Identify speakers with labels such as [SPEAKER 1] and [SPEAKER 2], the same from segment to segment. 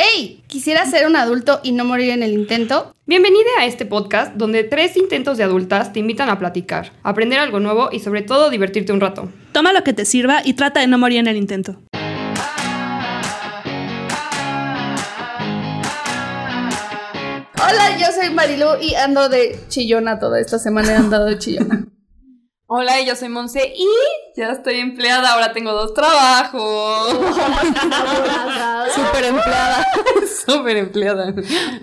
[SPEAKER 1] ¡Hey! ¿Quisiera ser un adulto y no morir en el intento?
[SPEAKER 2] Bienvenida a este podcast donde tres intentos de adultas te invitan a platicar, aprender algo nuevo y sobre todo divertirte un rato.
[SPEAKER 3] Toma lo que te sirva y trata de no morir en el intento.
[SPEAKER 1] Hola, yo soy Marilu y ando de chillona toda esta semana he andado de chillona.
[SPEAKER 2] Hola, yo soy Monse y ya estoy empleada, ahora tengo dos trabajos.
[SPEAKER 3] Súper empleada.
[SPEAKER 2] Súper empleada.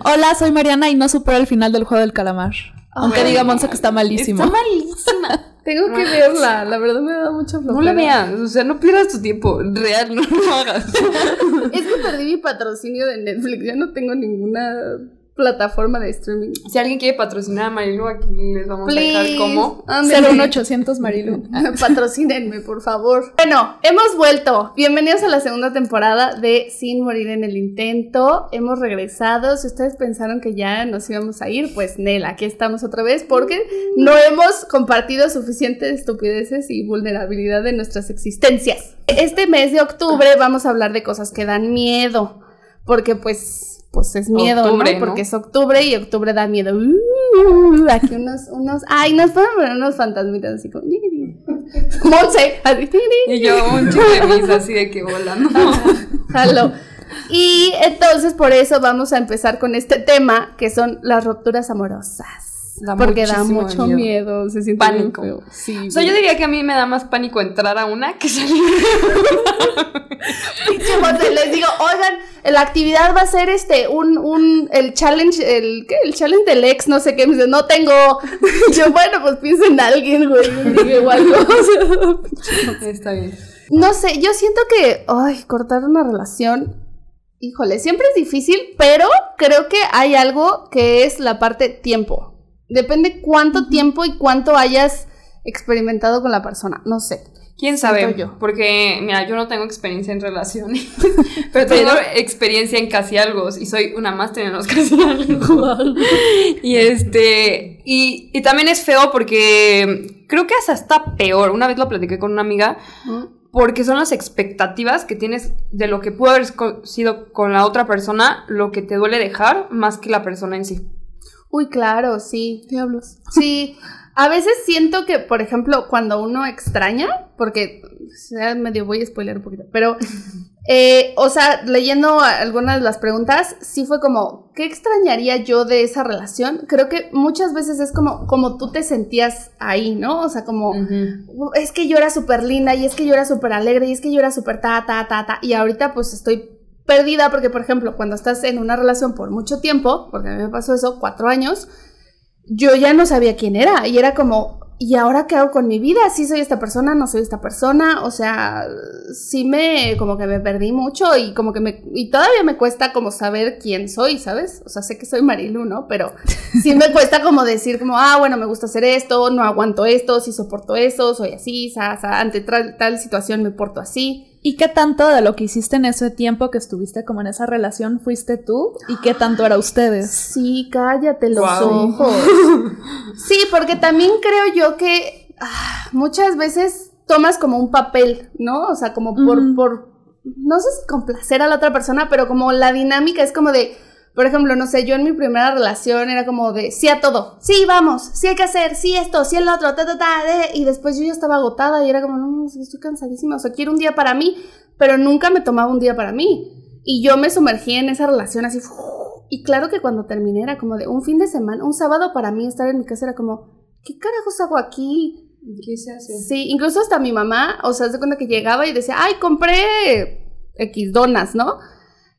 [SPEAKER 4] Hola, soy Mariana y no supero el final del juego del calamar. Aunque diga Monse que está malísimo.
[SPEAKER 2] Está malísima.
[SPEAKER 1] Tengo que verla, la verdad me da mucho flojera.
[SPEAKER 2] No la veas, o sea, no pierdas tu tiempo. Real, no lo hagas.
[SPEAKER 1] Es que perdí mi patrocinio de Netflix, ya no tengo ninguna plataforma de streaming.
[SPEAKER 2] Si alguien quiere patrocinar a Marilu, aquí les vamos a dejar cómo.
[SPEAKER 1] Ándale.
[SPEAKER 4] 01800 Marilu.
[SPEAKER 1] Patrocínenme, por favor. Bueno, hemos vuelto. Bienvenidos a la segunda temporada de Sin Morir en el Intento. Hemos regresado. Si ustedes pensaron que ya nos íbamos a ir, pues Nel, aquí estamos otra vez porque no hemos compartido suficientes estupideces y vulnerabilidad de nuestras existencias. Este mes de octubre vamos a hablar de cosas que dan miedo. Porque pues pues es miedo,
[SPEAKER 2] Octubre,
[SPEAKER 1] ¿no?
[SPEAKER 2] ¿no?
[SPEAKER 1] Porque es octubre y octubre da miedo. Uh, aquí unos, unos, ay, nos pueden poner unos fantasmitas así como. Monse, así.
[SPEAKER 2] Y yo un misa así de que volando.
[SPEAKER 1] Jalo. Y entonces por eso vamos a empezar con este tema que son las rupturas amorosas.
[SPEAKER 2] Da
[SPEAKER 1] porque da mucho
[SPEAKER 2] miedo.
[SPEAKER 1] miedo. se siente bien
[SPEAKER 2] Pánico.
[SPEAKER 1] feo. Sí.
[SPEAKER 2] O sea, yo diría que a mí me da más pánico entrar a una que salir.
[SPEAKER 1] Pinche les digo, oigan, la actividad va a ser este, un, un, el challenge, el, ¿qué? El challenge del ex, no sé qué, me dice, no tengo. Yo, bueno, pues piensa en alguien, güey, o algo.
[SPEAKER 2] Está bien.
[SPEAKER 1] No sé, yo siento que, ay, cortar una relación, híjole, siempre es difícil, pero creo que hay algo que es la parte tiempo. Depende cuánto tiempo y cuánto hayas experimentado con la persona, no sé.
[SPEAKER 2] ¿Quién sabe?
[SPEAKER 1] Yo.
[SPEAKER 2] Porque, mira, yo no tengo experiencia en relaciones, pero tengo experiencia en casi algo y soy una máster en los casi algo. y este, y, y también es feo porque creo que hasta está peor. Una vez lo platiqué con una amiga porque son las expectativas que tienes de lo que pudo haber sido con la otra persona, lo que te duele dejar, más que la persona en sí.
[SPEAKER 1] Uy, claro, sí.
[SPEAKER 4] Diablos.
[SPEAKER 1] Sí, a veces siento que, por ejemplo, cuando uno extraña, porque sea medio voy a spoiler un poquito, pero, eh, o sea, leyendo algunas de las preguntas, sí fue como, ¿qué extrañaría yo de esa relación? Creo que muchas veces es como, como tú te sentías ahí, ¿no? O sea, como, es que yo era súper linda y es que yo era súper alegre y es que yo era súper ta, ta, ta, ta, y ahorita pues estoy perdida porque, por ejemplo, cuando estás en una relación por mucho tiempo, porque a mí me pasó eso, cuatro años, yo ya no sabía quién era y era como, ¿y ahora qué hago con mi vida? ¿Sí soy esta persona? ¿No soy esta persona? O sea, sí me, como que me perdí mucho y como que me, y todavía me cuesta como saber quién soy, ¿sabes? O sea, sé que soy Marilu, ¿no? Pero sí me cuesta como decir como, ah, bueno, me gusta hacer esto, no aguanto esto, sí soporto eso, soy así, sa, sa, ante tal, tal situación me porto así.
[SPEAKER 4] ¿Y qué tanto de lo que hiciste en ese tiempo que estuviste como en esa relación fuiste tú? ¿Y qué tanto era ustedes?
[SPEAKER 1] Sí, cállate los ojos. Sí, porque también creo yo que ah, muchas veces tomas como un papel, ¿no? O sea, como por, por, no sé si complacer a la otra persona, pero como la dinámica es como de, por ejemplo, no sé, yo en mi primera relación era como de sí a todo, sí, vamos, sí hay que hacer, sí esto, sí el otro, ta, ta, ta, de", y después yo ya estaba agotada y era como, no, estoy cansadísima, o sea, quiero un día para mí, pero nunca me tomaba un día para mí. Y yo me sumergí en esa relación así, y claro que cuando terminé era como de un fin de semana, un sábado para mí estar en mi casa era como, ¿qué carajos hago aquí?
[SPEAKER 2] ¿Qué se hace?
[SPEAKER 1] Sí, incluso hasta mi mamá, o sea, se cuenta que llegaba y decía, ay, compré X donas, ¿no?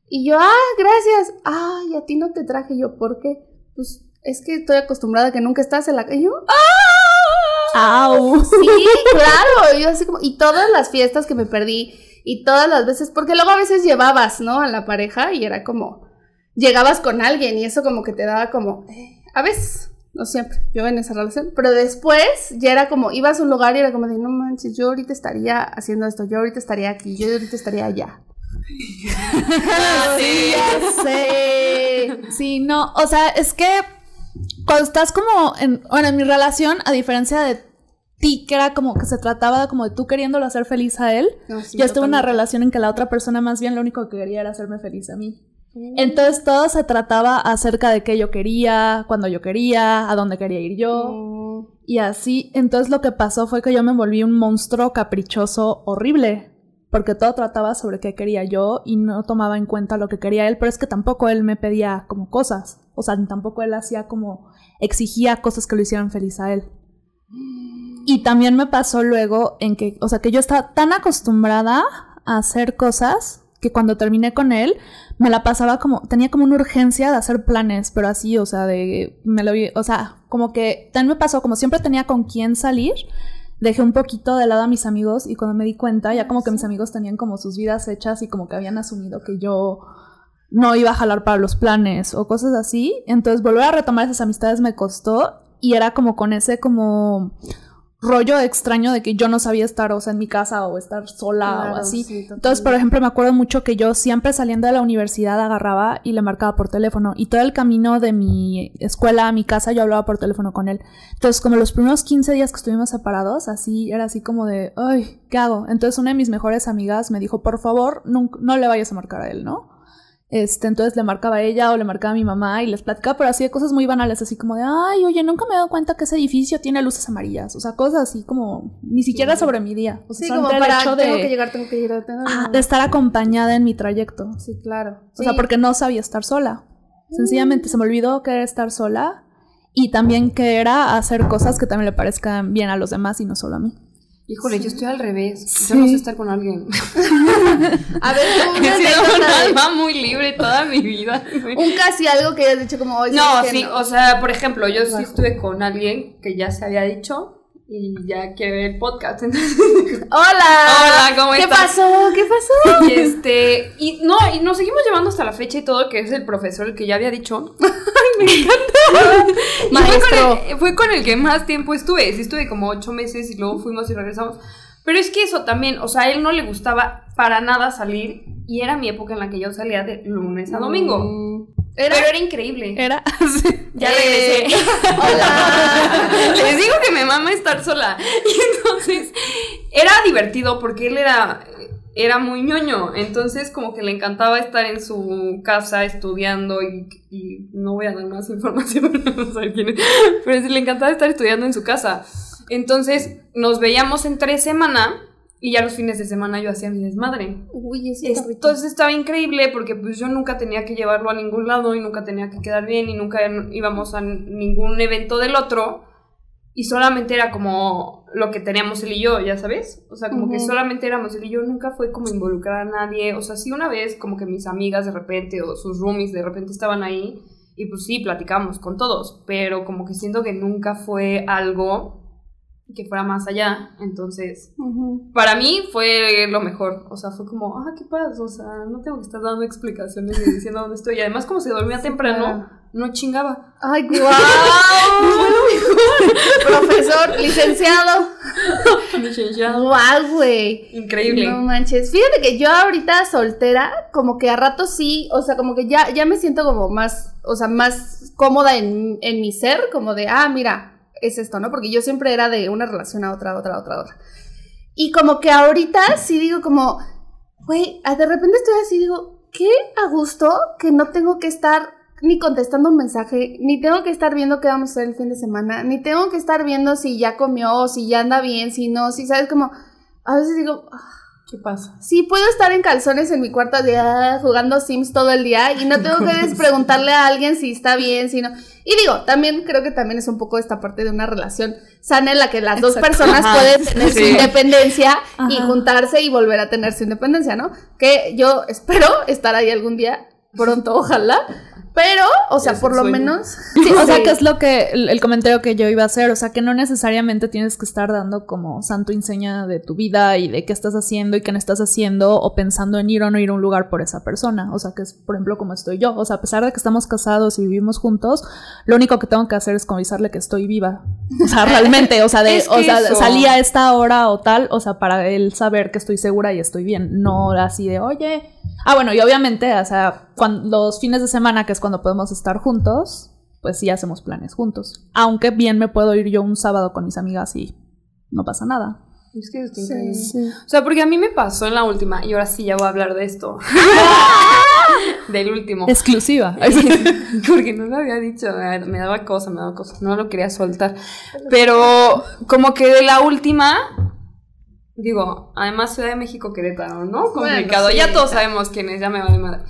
[SPEAKER 1] Y yo, ah, gracias. Ay, a ti no te traje yo, ¿por qué? Pues es que estoy acostumbrada a que nunca estás en la calle. Y yo, ¡ah!
[SPEAKER 4] ¡Au!
[SPEAKER 1] Sí, claro. Yo así como, y todas las fiestas que me perdí, y todas las veces, porque luego a veces llevabas, ¿no? A la pareja y era como, llegabas con alguien y eso como que te daba como, eh, a veces, no siempre, yo en esa relación, pero después ya era como, ibas a un lugar y era como de, no manches, yo ahorita estaría haciendo esto, yo ahorita estaría aquí, yo ahorita estaría allá.
[SPEAKER 4] Sí, ya sé. Sí, no, o sea, es que cuando estás como en, bueno, en mi relación, a diferencia de ti, que era como que se trataba de como de tú queriéndolo hacer feliz a él,
[SPEAKER 1] No, sí,
[SPEAKER 4] yo estuve en una relación en que la otra persona más bien lo único que quería era hacerme feliz a mí. Entonces todo se trataba acerca de qué yo quería, cuándo yo quería, a dónde quería ir yo.
[SPEAKER 1] Mm.
[SPEAKER 4] Y así, entonces lo que pasó fue que yo me volví un monstruo caprichoso horrible. Porque todo trataba sobre qué quería yo y no tomaba en cuenta lo que quería él, pero es que tampoco él me pedía como cosas. O sea, tampoco él hacía como, exigía cosas que lo hicieran feliz a él. Y también me pasó luego en que, o sea, que yo estaba tan acostumbrada a hacer cosas que cuando terminé con él me la pasaba como, tenía como una urgencia de hacer planes, pero así, o sea, de, me lo vi, o sea, como que también me pasó, como siempre tenía con quién salir, dejé un poquito de lado a mis amigos y cuando me di cuenta, ya como que mis amigos tenían como sus vidas hechas y como que habían asumido que yo no iba a jalar para los planes o cosas así, entonces volver a retomar esas amistades me costó y era como con ese como rollo extraño de que yo no sabía estar, o sea, en mi casa o estar sola
[SPEAKER 1] Claro,
[SPEAKER 4] o así.
[SPEAKER 1] sí,
[SPEAKER 4] Entonces, por ejemplo, me acuerdo mucho que yo siempre saliendo de la universidad agarraba y le marcaba por teléfono y todo el camino de mi escuela a mi casa yo hablaba por teléfono con él. Entonces, como los primeros 15 días que estuvimos separados, así era así como de, ay, ¿qué hago? Entonces, una de mis mejores amigas me dijo, por favor, no, no le vayas a marcar a él, ¿no? Este, entonces le marcaba a ella o le marcaba a mi mamá y les platicaba, pero así de cosas muy banales, así como de, ay, oye, nunca me he dado cuenta que ese edificio tiene luces amarillas. O sea, cosas así como, ni siquiera sobre mi día. O sea,
[SPEAKER 1] Sí, como para,
[SPEAKER 4] hecho
[SPEAKER 1] tengo
[SPEAKER 4] de,
[SPEAKER 1] que llegar, tengo que llegar, tengo
[SPEAKER 4] ah, de estar acompañada en mi trayecto.
[SPEAKER 1] Sí, claro.
[SPEAKER 4] O sea, porque no sabía estar sola. Sencillamente se me olvidó que era estar sola y también que era hacer cosas que también le parezcan bien a los demás y no solo a mí.
[SPEAKER 2] Híjole, yo estoy al revés.
[SPEAKER 4] Sí.
[SPEAKER 2] Yo no sé estar con alguien.
[SPEAKER 1] A ver, tú,
[SPEAKER 2] He
[SPEAKER 1] una
[SPEAKER 2] sido un alma muy libre toda mi vida.
[SPEAKER 1] un casi algo que hayas dicho como hoy.
[SPEAKER 2] No,
[SPEAKER 1] ¿sabes qué?
[SPEAKER 2] sí, o sea, por ejemplo, yo sí estuve con alguien que ya se había dicho y ya quiere ver el podcast. Entonces,
[SPEAKER 1] Hola.
[SPEAKER 2] Hola, ¿cómo
[SPEAKER 1] ¿Qué
[SPEAKER 2] estás?
[SPEAKER 1] pasó? ¿Qué pasó?
[SPEAKER 2] y este, y no, y nos seguimos llevando hasta la fecha y todo, que es el profesor el que ya había dicho. Me encanta. Fue
[SPEAKER 1] Maestro.
[SPEAKER 2] con, el, fue con el que más tiempo estuve. Sí, estuve como ocho meses y luego fuimos y regresamos. Pero es que eso también, o sea, a él no le gustaba para nada salir y era mi época en la que yo salía de lunes a domingo.
[SPEAKER 1] Mm, Era.
[SPEAKER 2] Pero era increíble.
[SPEAKER 4] Era
[SPEAKER 2] Ya
[SPEAKER 1] Eh,
[SPEAKER 2] regresé.
[SPEAKER 1] Hola.
[SPEAKER 2] Les digo que me mama estar sola. Y entonces era divertido porque él era, era muy ñoño. Entonces como que le encantaba estar en su casa estudiando y, y no voy a dar más información para no saber quién es. Pero sí, le encantaba estar estudiando en su casa. Entonces nos veíamos entre semana y ya los fines de semana yo hacía mi desmadre.
[SPEAKER 1] Uy, rico.
[SPEAKER 2] Entonces estaba increíble porque pues yo nunca tenía que llevarlo a ningún lado y nunca tenía que quedar bien y nunca íbamos a ningún evento del otro y solamente era como lo que teníamos él y yo, ya sabes, o sea, como que solamente éramos él y yo, nunca fue como involucrar a nadie, o sea, sí una vez como que mis amigas de repente o sus roomies de repente estaban ahí y pues sí, platicamos con todos, pero como que siento que nunca fue algo que fuera más allá, entonces para mí fue lo mejor. O sea, fue como, ah, qué paz. O sea, no tengo que estar dando explicaciones ni diciendo dónde estoy. Y además, como se dormía temprano,
[SPEAKER 1] claro.
[SPEAKER 2] no chingaba.
[SPEAKER 1] Ay, guau. Profesor, licenciado. Guau, güey.
[SPEAKER 2] Increíble.
[SPEAKER 1] No manches. Fíjate que yo ahorita soltera, como que a rato sí, o sea, como que ya, ya me siento como más, o sea, más cómoda en, en mi ser, como de, ah, mira, es esto, ¿no? Porque yo siempre era de una relación a otra, a otra, a otra, otra. Y como que ahorita sí digo como, güey, de repente estoy así, digo, qué a gusto que no tengo que estar ni contestando un mensaje, ni tengo que estar viendo qué vamos a hacer el fin de semana, ni tengo que estar viendo si ya comió, si ya anda bien, si no, si sabes como, a veces digo, "Ah,
[SPEAKER 2] ¿Qué pasa?
[SPEAKER 1] Sí, puedo estar en calzones en mi cuarto de, ah, jugando Sims todo el día y no tengo que preguntarle a alguien si está bien, si no. Y digo, también creo que también es un poco esta parte de una relación sana en la que las dos personas
[SPEAKER 2] Ajá,
[SPEAKER 1] pueden tener su independencia y juntarse y volver a tener su independencia, ¿no? Que yo espero estar ahí algún día, pronto, ojalá. Pero, o sea, por lo
[SPEAKER 2] sueño.
[SPEAKER 1] menos.
[SPEAKER 4] Sí, o sea, que es lo que el, el comentario que yo iba a hacer, o sea, que no necesariamente tienes que estar dando como santo enseña de tu vida y de qué estás haciendo y qué no estás haciendo o pensando en ir o no ir a un lugar por esa persona, o sea, que es por ejemplo como estoy yo, o sea, a pesar de que estamos casados y vivimos juntos, lo único que tengo que hacer es avisarle que estoy viva. O sea, realmente, o sea, de
[SPEAKER 2] Es que
[SPEAKER 4] o sea,
[SPEAKER 2] eso.
[SPEAKER 4] salí a esta hora o tal, o sea, para él saber que estoy segura y estoy bien, no así de, "Oye, Ah, bueno, y obviamente, o sea, cuando, los fines de semana, que es cuando podemos estar juntos, pues sí hacemos planes juntos. Aunque bien me puedo ir yo un sábado con mis amigas y no pasa nada.
[SPEAKER 2] Es que es
[SPEAKER 1] Sí.
[SPEAKER 2] increíble. O sea, porque a mí me pasó en la última, y ahora sí ya voy a hablar de esto. Del último.
[SPEAKER 4] Exclusiva.
[SPEAKER 2] Porque no lo había dicho, me daba cosa, me daba cosa, no lo quería soltar. Pero como que de la última, digo, además Ciudad de México, Querétaro, ¿no? Complicado,
[SPEAKER 1] Bueno, sí,
[SPEAKER 2] ya todos sabemos quién es, ya me vale madre.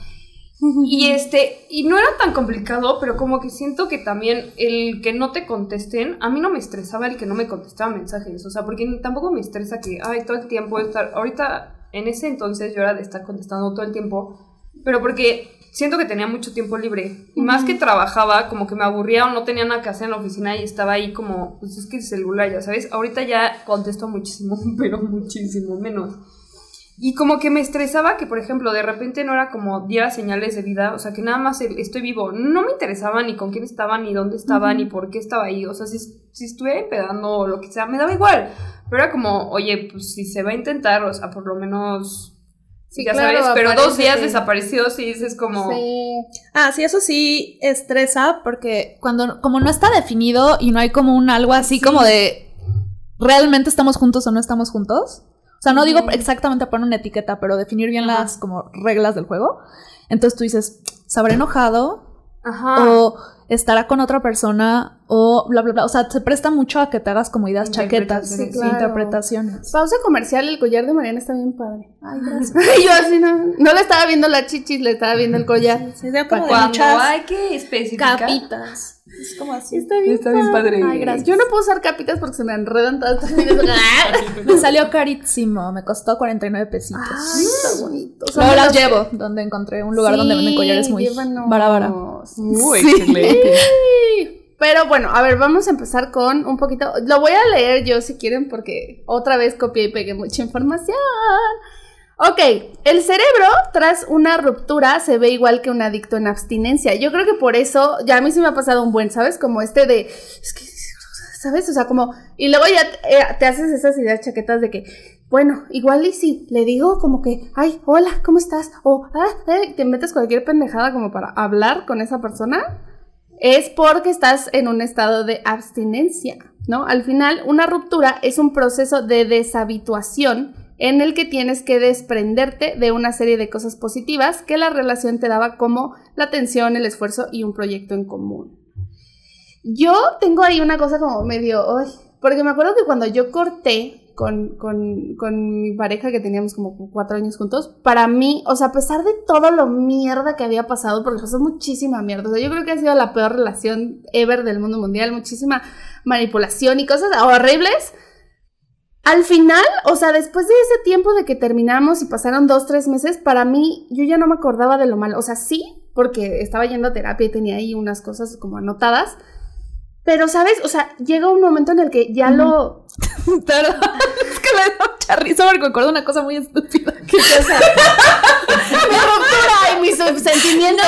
[SPEAKER 2] Y este, y no era tan complicado, pero como que siento que también el que no te contesten, a mí no me estresaba el que no me contestaba mensajes, o sea, porque tampoco me estresa que, ay, todo el tiempo estar, ahorita, en ese entonces yo era de estar contestando todo el tiempo, pero porque siento que tenía mucho tiempo libre, y más que trabajaba, como que me aburría o no tenía nada que hacer en la oficina y estaba ahí como, pues es que el celular, ya sabes, ahorita ya contesto muchísimo, pero muchísimo menos. Y como que me estresaba que, por ejemplo, de repente no era como diera señales de vida, o sea, que nada más estoy vivo. No me interesaba ni con quién estaba, ni dónde estaba, ni por qué estaba ahí. O sea, si, si estuviera empedando o lo que sea, me daba igual. Pero era como, oye, pues si se va a intentar, o sea, por lo menos,
[SPEAKER 1] Sí,
[SPEAKER 2] ya
[SPEAKER 1] claro,
[SPEAKER 2] sabes, pero dos días
[SPEAKER 1] aparécete.
[SPEAKER 2] desaparecidos y dices como...
[SPEAKER 1] Sí.
[SPEAKER 4] Ah, sí, eso sí estresa porque cuando como no está definido y no hay como un algo así como de realmente estamos juntos o no estamos juntos. O sea, no digo exactamente poner una etiqueta, pero definir bien
[SPEAKER 2] Ajá.
[SPEAKER 4] las como reglas del juego. Entonces tú dices, ¿se habrá enojado?
[SPEAKER 2] Ajá.
[SPEAKER 4] O estará con otra persona o bla bla bla. O sea, se presta mucho a que te hagas como ideas chaquetas,
[SPEAKER 2] Interpretaciones,
[SPEAKER 1] sí, claro.
[SPEAKER 4] interpretaciones.
[SPEAKER 1] Pausa comercial, el collar de Mariana está bien padre. Ay, gracias. yo así no, no le estaba viendo la chichis, le estaba viendo el collar.
[SPEAKER 4] Se ve como de
[SPEAKER 2] Cuando
[SPEAKER 4] muchas
[SPEAKER 2] hay que especificar...
[SPEAKER 4] capitas. Es como así.
[SPEAKER 1] Está bien,
[SPEAKER 2] Está bien padre.
[SPEAKER 1] Ay, gracias. Yo no puedo usar capitas porque se me enredan todas estas
[SPEAKER 4] Me salió carísimo, me costó 49 pesitos.
[SPEAKER 1] Ay, está bonito. O sea,
[SPEAKER 4] Luego
[SPEAKER 1] me
[SPEAKER 4] las
[SPEAKER 1] los-
[SPEAKER 4] llevo, donde encontré un lugar donde venden collares muy
[SPEAKER 1] llévanos.
[SPEAKER 4] barabara.
[SPEAKER 2] Uy,
[SPEAKER 1] Sí.
[SPEAKER 2] excelente.
[SPEAKER 1] Pero bueno, a ver, vamos a empezar con un poquito. Lo voy a leer yo si quieren, porque otra vez copié y pegué mucha información. Ok, el cerebro tras una ruptura se ve igual que un adicto en abstinencia. Yo creo que por eso, ya a mí se me ha pasado un buen, ¿sabes? Como este de. ¿sabes? O sea, como. Y luego ya eh, te haces esas ideas chaquetas de que. Bueno, igual y si le digo como que, ay, hola, ¿cómo estás? O, ah, eh, te metes cualquier pendejada como para hablar con esa persona es porque estás en un estado de abstinencia, ¿no? Al final, una ruptura es un proceso de deshabituación en el que tienes que desprenderte de una serie de cosas positivas que la relación te daba como la atención, el esfuerzo y un proyecto en común. Yo tengo ahí una cosa como medio, ay, porque me acuerdo que cuando yo corté con, con, con mi pareja que teníamos como cuatro años juntos, para mí, o sea, a pesar de todo lo mierda que había pasado, porque pasó muchísima mierda, o sea, yo creo que ha sido la peor relación ever del mundo mundial, muchísima manipulación y cosas horribles. Al final, o sea, después de ese tiempo de que terminamos y pasaron dos, tres meses, para mí yo ya no me acordaba de lo malo. O sea, sí, porque estaba yendo a terapia y tenía ahí unas cosas como anotadas. Pero, ¿sabes? O sea, llega un momento en el que ya lo...
[SPEAKER 4] Perdón, es que me da mucha risa porque me acuerdo de una cosa muy estúpida.
[SPEAKER 1] ¿Qué cosa? Mi ruptura mis sentimientos.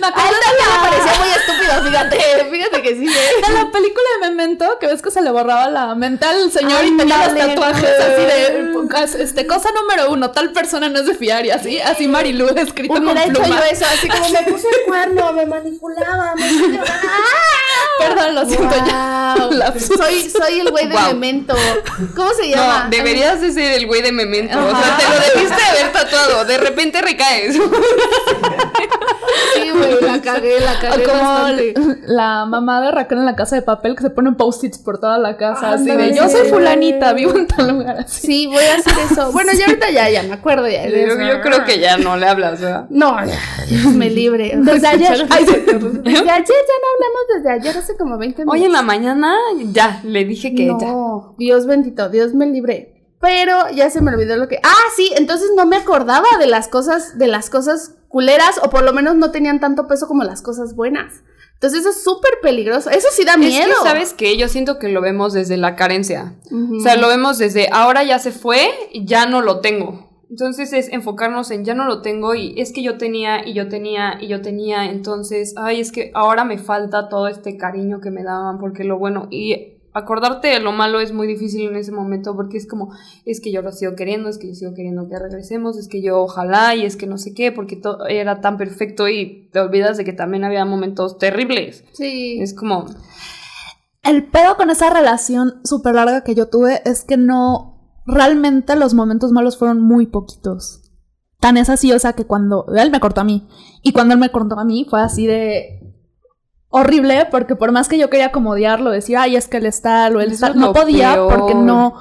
[SPEAKER 4] me
[SPEAKER 1] A
[SPEAKER 4] acuerdo
[SPEAKER 1] me parecía muy estúpido, fíjate. Fíjate que sí, ¿eh?
[SPEAKER 4] de la película de Memento, que ves que se le borraba la mental al señor
[SPEAKER 1] Ay,
[SPEAKER 4] y tenía los tatuajes así de este cosa número uno, tal persona no es de fiar y así, así Marilu escrito con
[SPEAKER 1] Hubiera hecho
[SPEAKER 4] pluma.
[SPEAKER 1] yo eso, así como me puse el cuerno, me manipulaba, me
[SPEAKER 4] Perdón, lo siento.
[SPEAKER 1] Wow. Soy, soy el güey de
[SPEAKER 2] Wow.
[SPEAKER 1] Memento. ¿Cómo se llama?
[SPEAKER 2] No, deberías de ser el güey de memento. O sea, te lo debiste haber tatuado. De repente recaes.
[SPEAKER 1] Sí, güey, la cagué, la
[SPEAKER 4] O
[SPEAKER 1] cagué
[SPEAKER 4] como
[SPEAKER 1] bastante.
[SPEAKER 4] la mamá de Raquel en la casa de papel que se ponen post-its por toda la casa, así de yo soy fulanita, vivo en tal lugar así.
[SPEAKER 1] Sí, voy a hacer eso. Bueno, ya ahorita ya, ya me acuerdo ya. de
[SPEAKER 2] Yo,
[SPEAKER 1] eso.
[SPEAKER 2] yo creo que ya no le hablas, ¿verdad?
[SPEAKER 1] No, ya, Dios me libre.
[SPEAKER 4] Desde ayer.
[SPEAKER 1] Ay, sí. Desde ayer, ya no hablamos desde ayer, hace como 20 minutos.
[SPEAKER 2] Hoy en la mañana ya le dije que ya.
[SPEAKER 1] no, Dios bendito, Dios me libre. Pero ya se me olvidó lo que. Ah, sí, entonces no me acordaba de las cosas, de las cosas culeras, o por lo menos no tenían tanto peso como las cosas buenas. Entonces eso es súper peligroso. Eso sí da miedo.
[SPEAKER 2] Es que, ¿sabes qué? Yo siento que lo vemos desde la carencia. O sea, lo vemos desde ahora ya se fue y ya no lo tengo. Entonces es enfocarnos en ya no lo tengo y es que yo tenía y yo tenía y yo tenía. Entonces, ay, es que ahora me falta todo este cariño que me daban porque lo bueno. Y acordarte de lo malo es muy difícil en ese momento porque es como, es que yo lo sigo queriendo, es que yo sigo queriendo que regresemos, es que yo ojalá y es que no sé qué, porque todo era tan perfecto y te olvidas de que también había momentos terribles.
[SPEAKER 1] Sí.
[SPEAKER 2] Es como,
[SPEAKER 4] El pedo con esa relación súper larga que yo tuve es que no, realmente los momentos malos fueron muy poquitos. tan es así, o sea, que cuando él me cortó a mí y cuando él me cortó a mí fue así de horrible porque por más que yo quería como odiarlo, decir, ay, es que él está, o él está,
[SPEAKER 2] es
[SPEAKER 4] no podía
[SPEAKER 2] peor.
[SPEAKER 4] porque no,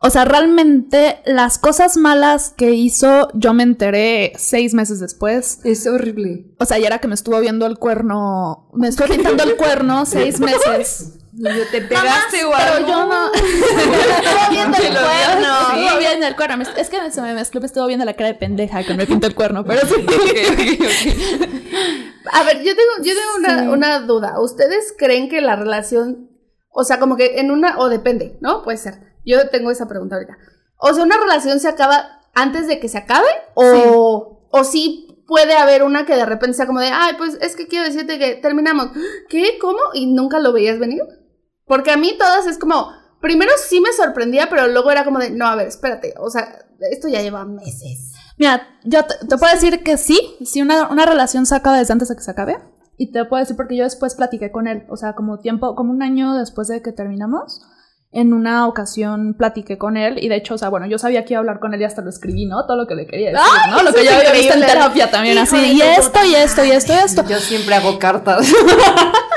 [SPEAKER 4] o sea, realmente las cosas malas que hizo yo me enteré seis meses después.
[SPEAKER 2] Es horrible.
[SPEAKER 4] O sea, ya era que me estuvo viendo el cuerno, me estuvo pintando el cuerno seis meses.
[SPEAKER 2] ¿Te pegaste o
[SPEAKER 4] Pero yo no. estuvo viendo el cuerno.
[SPEAKER 2] sí.
[SPEAKER 4] Estuvo viendo el cuerno. Me- Es que se me mezcló, me estuvo viendo la cara de pendeja que me pintó el cuerno, pero sí.
[SPEAKER 1] A ver, yo tengo, yo tengo una,
[SPEAKER 4] Sí.
[SPEAKER 1] una duda. ¿Ustedes creen que la relación, o sea, como que en una, o depende, ¿no? Puede ser. Yo tengo esa pregunta ahorita. O sea, ¿una relación se acaba antes de que se acabe? O, o sí puede haber una que de repente sea como de, ay, pues es que quiero decirte que terminamos. ¿Qué? ¿Cómo? ¿Y nunca lo veías venir? Porque a mí todas es como, primero sí me sorprendía, pero luego era como de, no, a ver, espérate, o sea, esto ya lleva meses.
[SPEAKER 4] Mira, yo te, puedo decir que sí, si una, una relación se acaba desde antes de que se acabe. Y te puedo decir porque yo después platiqué con él, o sea, como tiempo, como un año después de que terminamos, en una ocasión platiqué con él y de hecho, o sea, bueno, yo sabía que iba a hablar con él y hasta lo escribí, ¿no? Todo lo que le quería decir,
[SPEAKER 1] ¡Ay,
[SPEAKER 4] ¿no? Lo que yo había visto en terapia también, así, y esto, y esto, y esto, y esto.
[SPEAKER 2] Yo siempre hago cartas.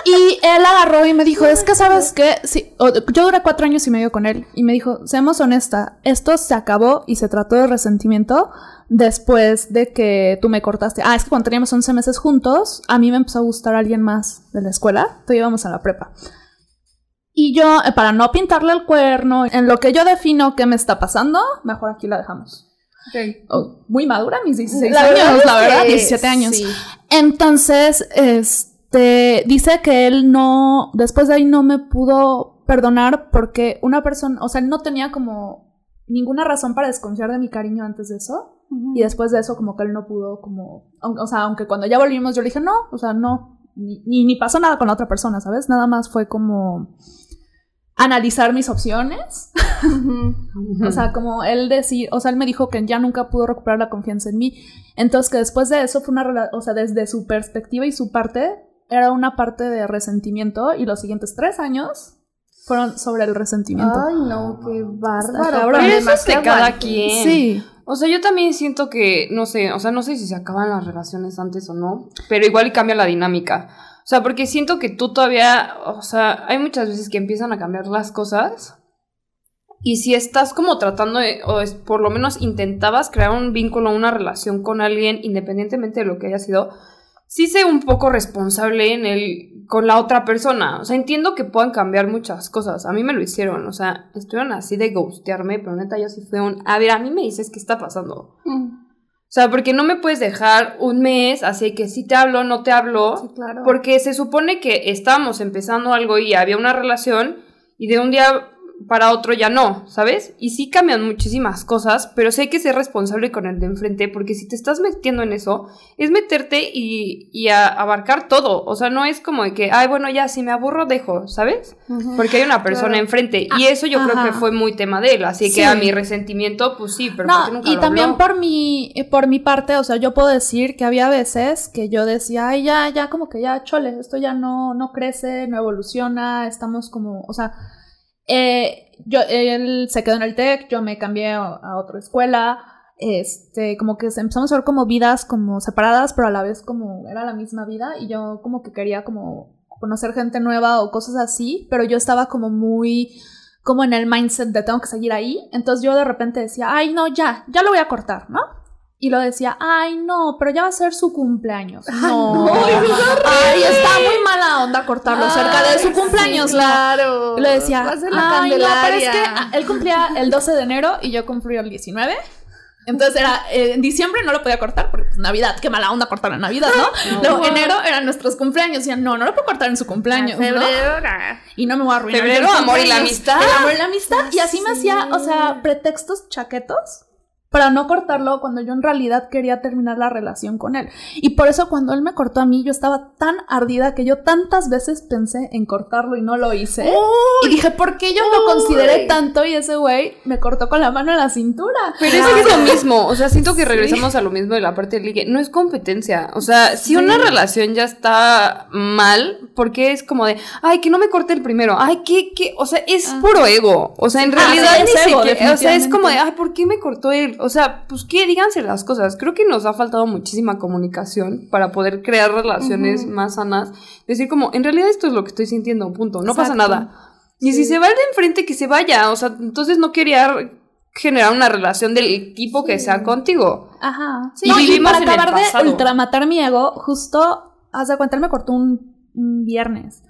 [SPEAKER 4] Y él agarró y me dijo, es que sabes qué, sí, yo duré cuatro años y medio con él y me dijo, seamos honesta, esto se acabó y se trató de resentimiento después de que tú me cortaste. Ah, es que cuando teníamos 11 meses juntos, a mí me empezó a gustar alguien más de la escuela, tú íbamos a la prepa. Y yo, eh, para no pintarle el cuerno, en lo que yo defino qué me está pasando, mejor aquí la dejamos. Oh, muy madura, mis 16
[SPEAKER 1] La verdad
[SPEAKER 4] años, la verdad,
[SPEAKER 1] que
[SPEAKER 4] 17 años.
[SPEAKER 1] sí.
[SPEAKER 4] Entonces, este, dice que él no, después de ahí no me pudo perdonar porque una persona, o sea, él no tenía como ninguna razón para desconfiar de mi cariño antes de eso. Y después de eso, como que él no pudo, como, o sea, aunque cuando ya volvimos yo le dije, no, o sea, no, ni, ni, ni pasó nada con la otra persona, ¿sabes? Nada más fue como analizar mis opciones. O sea, como él decir, o sea, él me dijo que ya nunca pudo recuperar la confianza en mí. Entonces, que después de eso fue una relación, o sea, desde su perspectiva y su parte, era una parte de resentimiento y los siguientes tres años fueron sobre el resentimiento.
[SPEAKER 1] Ay, no, qué bárbaro.
[SPEAKER 4] cabrón.
[SPEAKER 2] Pero eso es
[SPEAKER 1] Además,
[SPEAKER 2] de
[SPEAKER 1] que
[SPEAKER 2] cada quien.
[SPEAKER 4] Sí.
[SPEAKER 2] O sea, yo también siento que, no sé, o sea, no sé si se acaban las relaciones antes o no, pero igual y cambia la dinámica. O sea, porque siento que tú todavía, o sea, hay muchas veces que empiezan a cambiar las cosas. Y si estás como tratando de, o es, por lo menos intentabas crear un vínculo, una relación con alguien, independientemente de lo que haya sido, sí sé un poco responsable en el, con la otra persona. O sea, entiendo que puedan cambiar muchas cosas. A mí me lo hicieron, o sea, estuvieron así de ghostearme, pero neta yo sí fue un, a ver, a mí me dices qué está pasando.
[SPEAKER 1] Mm,
[SPEAKER 2] O sea, porque no me puedes dejar un mes, así que si te hablo, no te hablo.
[SPEAKER 1] Sí, claro.
[SPEAKER 2] Porque se supone que estábamos empezando algo y había una relación y de un día para otro ya no, ¿sabes? Y sí cambian muchísimas cosas, pero sí hay que ser responsable con el de enfrente porque si te estás metiendo en eso, es meterte y, y a- abarcar todo. O sea, no es como de que, ay, bueno, ya si me aburro, dejo, ¿sabes? Porque hay una persona enfrente y eso yo creo que fue muy tema de él, así
[SPEAKER 4] Sí.
[SPEAKER 2] que a mi resentimiento, pues sí, pero ¿por qué
[SPEAKER 4] No,
[SPEAKER 2] nunca
[SPEAKER 4] y
[SPEAKER 2] lo
[SPEAKER 4] también
[SPEAKER 2] habló?
[SPEAKER 4] por mi, eh, por mi parte, o sea, yo puedo decir que había veces que yo decía, ay, ya, ya, como que ya, chole, esto ya no, no crece, no evoluciona, estamos como, o sea, eh, yo, él se quedó en el TEC, yo me cambié a, otra escuela, este, como que empezamos a ver como vidas como separadas, pero a la vez como era la misma vida. Y yo como que quería como conocer gente nueva o cosas así, pero yo estaba como muy como en el mindset de tengo que seguir ahí, entonces yo de repente decía, ay no, ya, ya lo voy a cortar, ¿no? Y lo decía, ay no, pero ya va a ser su cumpleaños. No,
[SPEAKER 1] no,
[SPEAKER 4] ay, está muy mala onda cortarlo cerca de su
[SPEAKER 1] Ay,
[SPEAKER 4] cumpleaños,
[SPEAKER 1] sí,
[SPEAKER 4] la-
[SPEAKER 1] claro.
[SPEAKER 4] y le decía,
[SPEAKER 1] Va a ser la
[SPEAKER 4] "Ay, no, pero es que
[SPEAKER 1] Candelaria".
[SPEAKER 4] ah, él cumplía el 12 de enero y yo cumplí el 19. Entonces era, eh, en diciembre no lo podía cortar porque pues, Navidad, qué mala onda cortar en Navidad, ¿no?
[SPEAKER 2] No.
[SPEAKER 4] Luego enero eran nuestros cumpleaños, y decían, no, no lo puedo cortar en su cumpleaños.
[SPEAKER 1] Febrero.
[SPEAKER 4] Y no me voy a arruinar.
[SPEAKER 2] Febrero,
[SPEAKER 4] el
[SPEAKER 2] amor y la amistad.
[SPEAKER 4] El amor y la amistad. Y así me hacía, o sea, pretextos chaquetos para no cortarlo cuando yo en realidad quería terminar la relación con él. Y por eso cuando él me cortó a mí, yo estaba tan ardida que yo tantas veces pensé en cortarlo y no lo hice. y dije, ¿por qué yo lo consideré tanto? Y ese güey me cortó con la mano en la cintura.
[SPEAKER 2] Pero es que es lo mismo, o sea, siento que regresamos a lo mismo de la parte del ligue. No es competencia, o sea, si una relación ya está mal, porque es como de, ay, que no me corte el primero, ay, que, que, o sea, es
[SPEAKER 4] Ah.
[SPEAKER 2] puro ego, o sea, en
[SPEAKER 4] Ah,
[SPEAKER 2] realidad
[SPEAKER 4] sí, es ego,
[SPEAKER 2] o sea, es como de, ay, ¿por qué me cortó él? O sea, pues qué, díganse las cosas. Creo que nos ha faltado muchísima comunicación para poder crear relaciones más sanas. Decir como, en realidad esto es lo que estoy sintiendo, punto. No pasa nada. Y si se va el de enfrente, que se vaya. O sea, entonces no quería generar una relación del tipo que sea contigo.
[SPEAKER 4] Ajá.
[SPEAKER 2] Y
[SPEAKER 4] No, y
[SPEAKER 2] vivimos
[SPEAKER 4] para
[SPEAKER 2] en el
[SPEAKER 4] acabar de ultramatar mi ego, justo, haz de cuenta, él me cortó un viernes.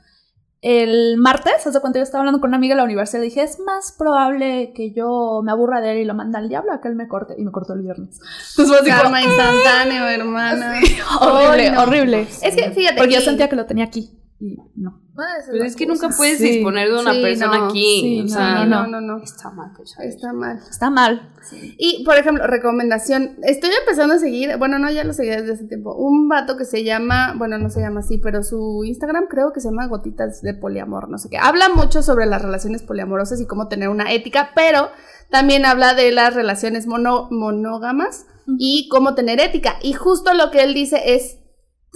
[SPEAKER 4] El martes, haz de cuenta, yo estaba hablando con una amiga de la universidad dije, es más probable que yo me aburra de él y lo mande al diablo a que él me corte. Y me cortó el viernes. Entonces
[SPEAKER 1] Karma instantáneo, hermana.
[SPEAKER 4] horrible,
[SPEAKER 1] Ay, no.
[SPEAKER 4] horrible.
[SPEAKER 1] Es que fíjate.
[SPEAKER 4] Porque yo sentía que lo tenía aquí. Y no.
[SPEAKER 2] Pero
[SPEAKER 1] las
[SPEAKER 2] es que nunca puedes
[SPEAKER 4] Sí.
[SPEAKER 2] disponer de una
[SPEAKER 1] Sí,
[SPEAKER 2] persona
[SPEAKER 1] no,
[SPEAKER 2] aquí.
[SPEAKER 4] sí,
[SPEAKER 2] o
[SPEAKER 4] no,
[SPEAKER 2] sea,
[SPEAKER 1] No, no, no.
[SPEAKER 2] Está mal, pues,
[SPEAKER 1] Está mal.
[SPEAKER 4] Está mal.
[SPEAKER 1] Y, por ejemplo, recomendación. Estoy empezando a seguir, bueno, no, ya lo seguía desde hace tiempo. Un vato que se llama, bueno, no se llama así, pero su Instagram creo que se llama Gotitas de Poliamor, no sé qué. Habla mucho sobre las relaciones poliamorosas y cómo tener una ética, pero también habla de las relaciones mono- monógamas y cómo tener ética. Y justo lo que él dice es,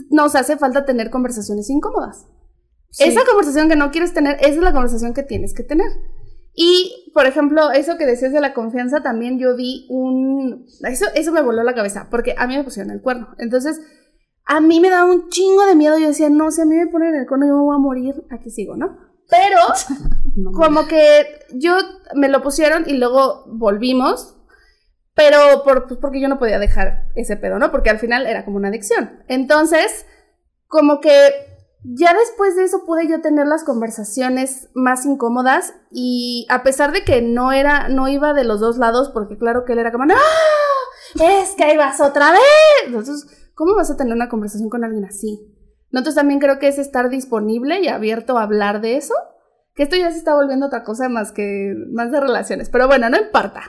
[SPEAKER 1] nos hace falta tener conversaciones incómodas.
[SPEAKER 4] Sí.
[SPEAKER 1] Esa conversación que no quieres tener, esa es la conversación que tienes que tener. Y, por ejemplo, eso que decías de la confianza, también yo vi un... Eso, eso me voló la cabeza, porque a mí me pusieron el cuerno. Entonces, a mí me daba un chingo de miedo. Yo decía, no, si a mí me ponen el cuerno, yo me voy a morir. Aquí sigo, ¿no? Pero,
[SPEAKER 2] No.
[SPEAKER 1] como que yo me lo pusieron y luego volvimos. Pero por, pues, porque yo no podía dejar ese pedo, ¿no? Porque al final era como una adicción. Entonces, como que ya después de eso pude yo tener las conversaciones más incómodas y a pesar de que no era, no iba de los dos lados, porque claro que él era como, ¡No! Es que ahí vas otra vez. Entonces, ¿cómo vas a tener una conversación con alguien así? Entonces también creo que es estar disponible y abierto a hablar de eso. Que esto ya se está volviendo otra cosa más que más de relaciones. Pero bueno, no importa.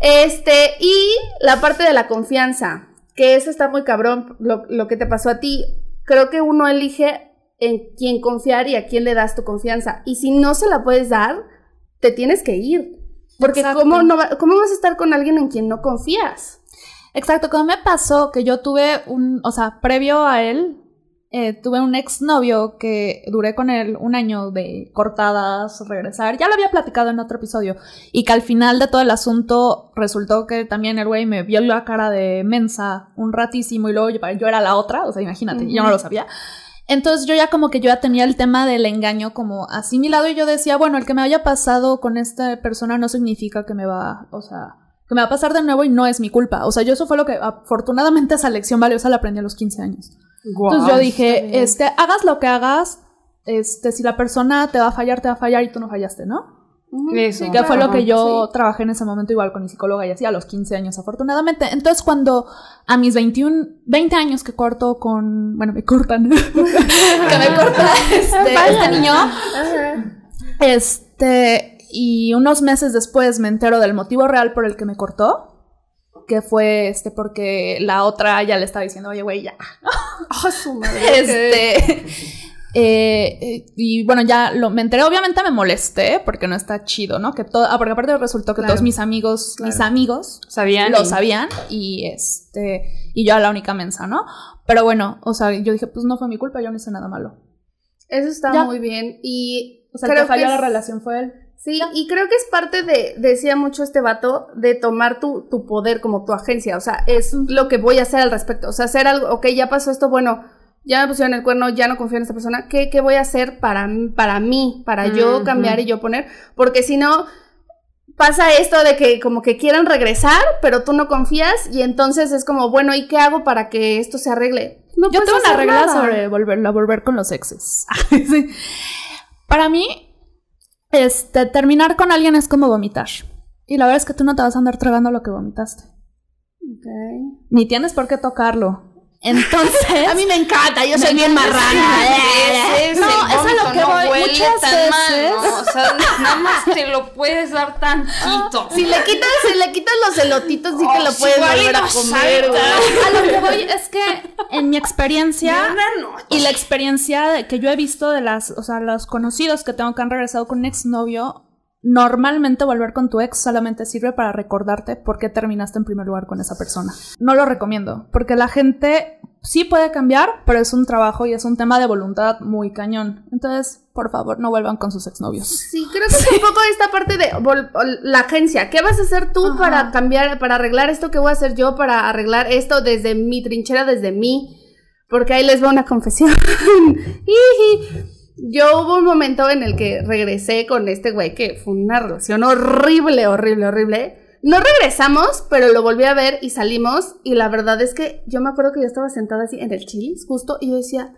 [SPEAKER 1] Este, y la parte de la confianza, que eso está muy cabrón, lo, lo que te pasó a ti. Creo que uno elige en quién confiar y a quién le das tu confianza. Y si no se la puedes dar, te tienes que ir. Porque. ¿cómo, no va- ¿cómo vas a estar con alguien en quien no confías?
[SPEAKER 4] Exacto, como me pasó que yo tuve un, o sea, previo a él, eh, tuve un exnovio que duré con él un año de cortadas, regresar, ya lo había platicado en otro episodio, y que al final de todo el asunto resultó que también el güey me vio la cara de mensa un ratísimo y luego yo, yo era la otra, o sea, imagínate, yo no lo sabía. Entonces yo ya como que yo ya tenía el tema del engaño como asimilado y yo decía, bueno, el que me haya pasado con esta persona no significa que me va, o sea, que me va a pasar de nuevo y no es mi culpa. O sea, yo eso fue lo que afortunadamente esa lección valiosa la aprendí a los 15 años. Entonces yo dije, este, hagas lo que hagas, este, si la persona te va a fallar, te va a fallar y tú no fallaste, ¿no?
[SPEAKER 2] Eso.
[SPEAKER 4] Que fue lo que yo
[SPEAKER 1] Sí.
[SPEAKER 4] trabajé en ese momento igual con mi psicóloga y así a los 15 años afortunadamente. Entonces cuando a mis 21, 20 años que corto con, bueno, me cortan, que me corta este, este niño, este, y unos meses después me entero del motivo real por el que me cortó. Que fue este porque la otra ya le estaba diciendo, oye, güey, ya.
[SPEAKER 1] ¡Ah, su madre!
[SPEAKER 4] Este. Eh, eh, y bueno, ya lo, me enteré, obviamente me molesté porque no está chido, ¿no? Que todo, ah, porque aparte resultó que
[SPEAKER 1] Claro.
[SPEAKER 4] todos mis amigos, mis amigos
[SPEAKER 2] Sabían.
[SPEAKER 4] lo
[SPEAKER 2] y-
[SPEAKER 4] sabían y este, y yo era la única mensa, ¿no? Pero bueno, o sea, yo dije, pues no fue mi culpa, yo no hice nada malo.
[SPEAKER 1] Eso está
[SPEAKER 4] Ya.
[SPEAKER 1] muy bien. Y
[SPEAKER 4] O sea, el
[SPEAKER 1] creo
[SPEAKER 4] que falló
[SPEAKER 1] que
[SPEAKER 4] la
[SPEAKER 1] es-
[SPEAKER 4] relación fue él.
[SPEAKER 1] Sí, y creo que es parte de, decía mucho este vato, de tomar tu, tu poder como tu agencia. O sea, es lo que voy a hacer al respecto. O sea, hacer algo, ok, ya pasó esto, bueno, ya me pusieron el cuerno, ya no confío en esta persona. ¿Qué, qué voy a hacer para, para mí, para yo cambiar y yo poner? Porque si no, pasa esto de que como que quieran regresar, pero tú no confías y entonces es como, bueno, ¿y qué hago para que esto se arregle? No
[SPEAKER 4] Yo
[SPEAKER 1] puedes
[SPEAKER 4] tengo una regla
[SPEAKER 1] nada.
[SPEAKER 4] sobre volver, a volver con los exes. Sí. Para mí, este, terminar con alguien es como vomitar. Y la verdad es que tú no te vas a andar tragando lo que vomitaste.
[SPEAKER 1] Ok.
[SPEAKER 4] Ni tienes por qué tocarlo. Entonces.
[SPEAKER 1] A mí me encanta, yo soy bien marrana.
[SPEAKER 2] Es
[SPEAKER 4] No, es a lo que
[SPEAKER 2] no
[SPEAKER 4] voy. Muchas
[SPEAKER 2] tan mal,
[SPEAKER 4] veces-
[SPEAKER 2] ¿no? O sea, nada más te lo puedes dar tantito.
[SPEAKER 1] Si le quitas, si le quitas los elotitos, sí te
[SPEAKER 2] Oh,
[SPEAKER 1] lo puedes
[SPEAKER 2] y
[SPEAKER 1] volver a comer,
[SPEAKER 4] a lo que voy es que en mi experiencia. Y la experiencia que yo he visto de las, o sea, los conocidos que tengo que han regresado con un exnovio, normalmente volver con tu ex solamente sirve para recordarte por qué terminaste en primer lugar con esa persona. No lo recomiendo, porque la gente sí puede cambiar, pero es un trabajo y es un tema de voluntad muy cañón. Entonces, por favor, no vuelvan con sus exnovios.
[SPEAKER 1] Sí, creo que es un poco esta parte de la agencia. ¿Qué vas a hacer tú
[SPEAKER 4] Ajá.
[SPEAKER 1] para cambiar, para arreglar esto? ¿Qué voy a hacer yo para arreglar esto desde mi trinchera, desde mí? Porque ahí les va una confesión. Yo hubo un momento en el que regresé con este güey que fue una relación horrible, horrible, horrible. No regresamos, pero lo volví a ver y salimos. Y la verdad es que yo me acuerdo que yo estaba sentada así en el chilis, justo, y yo decía,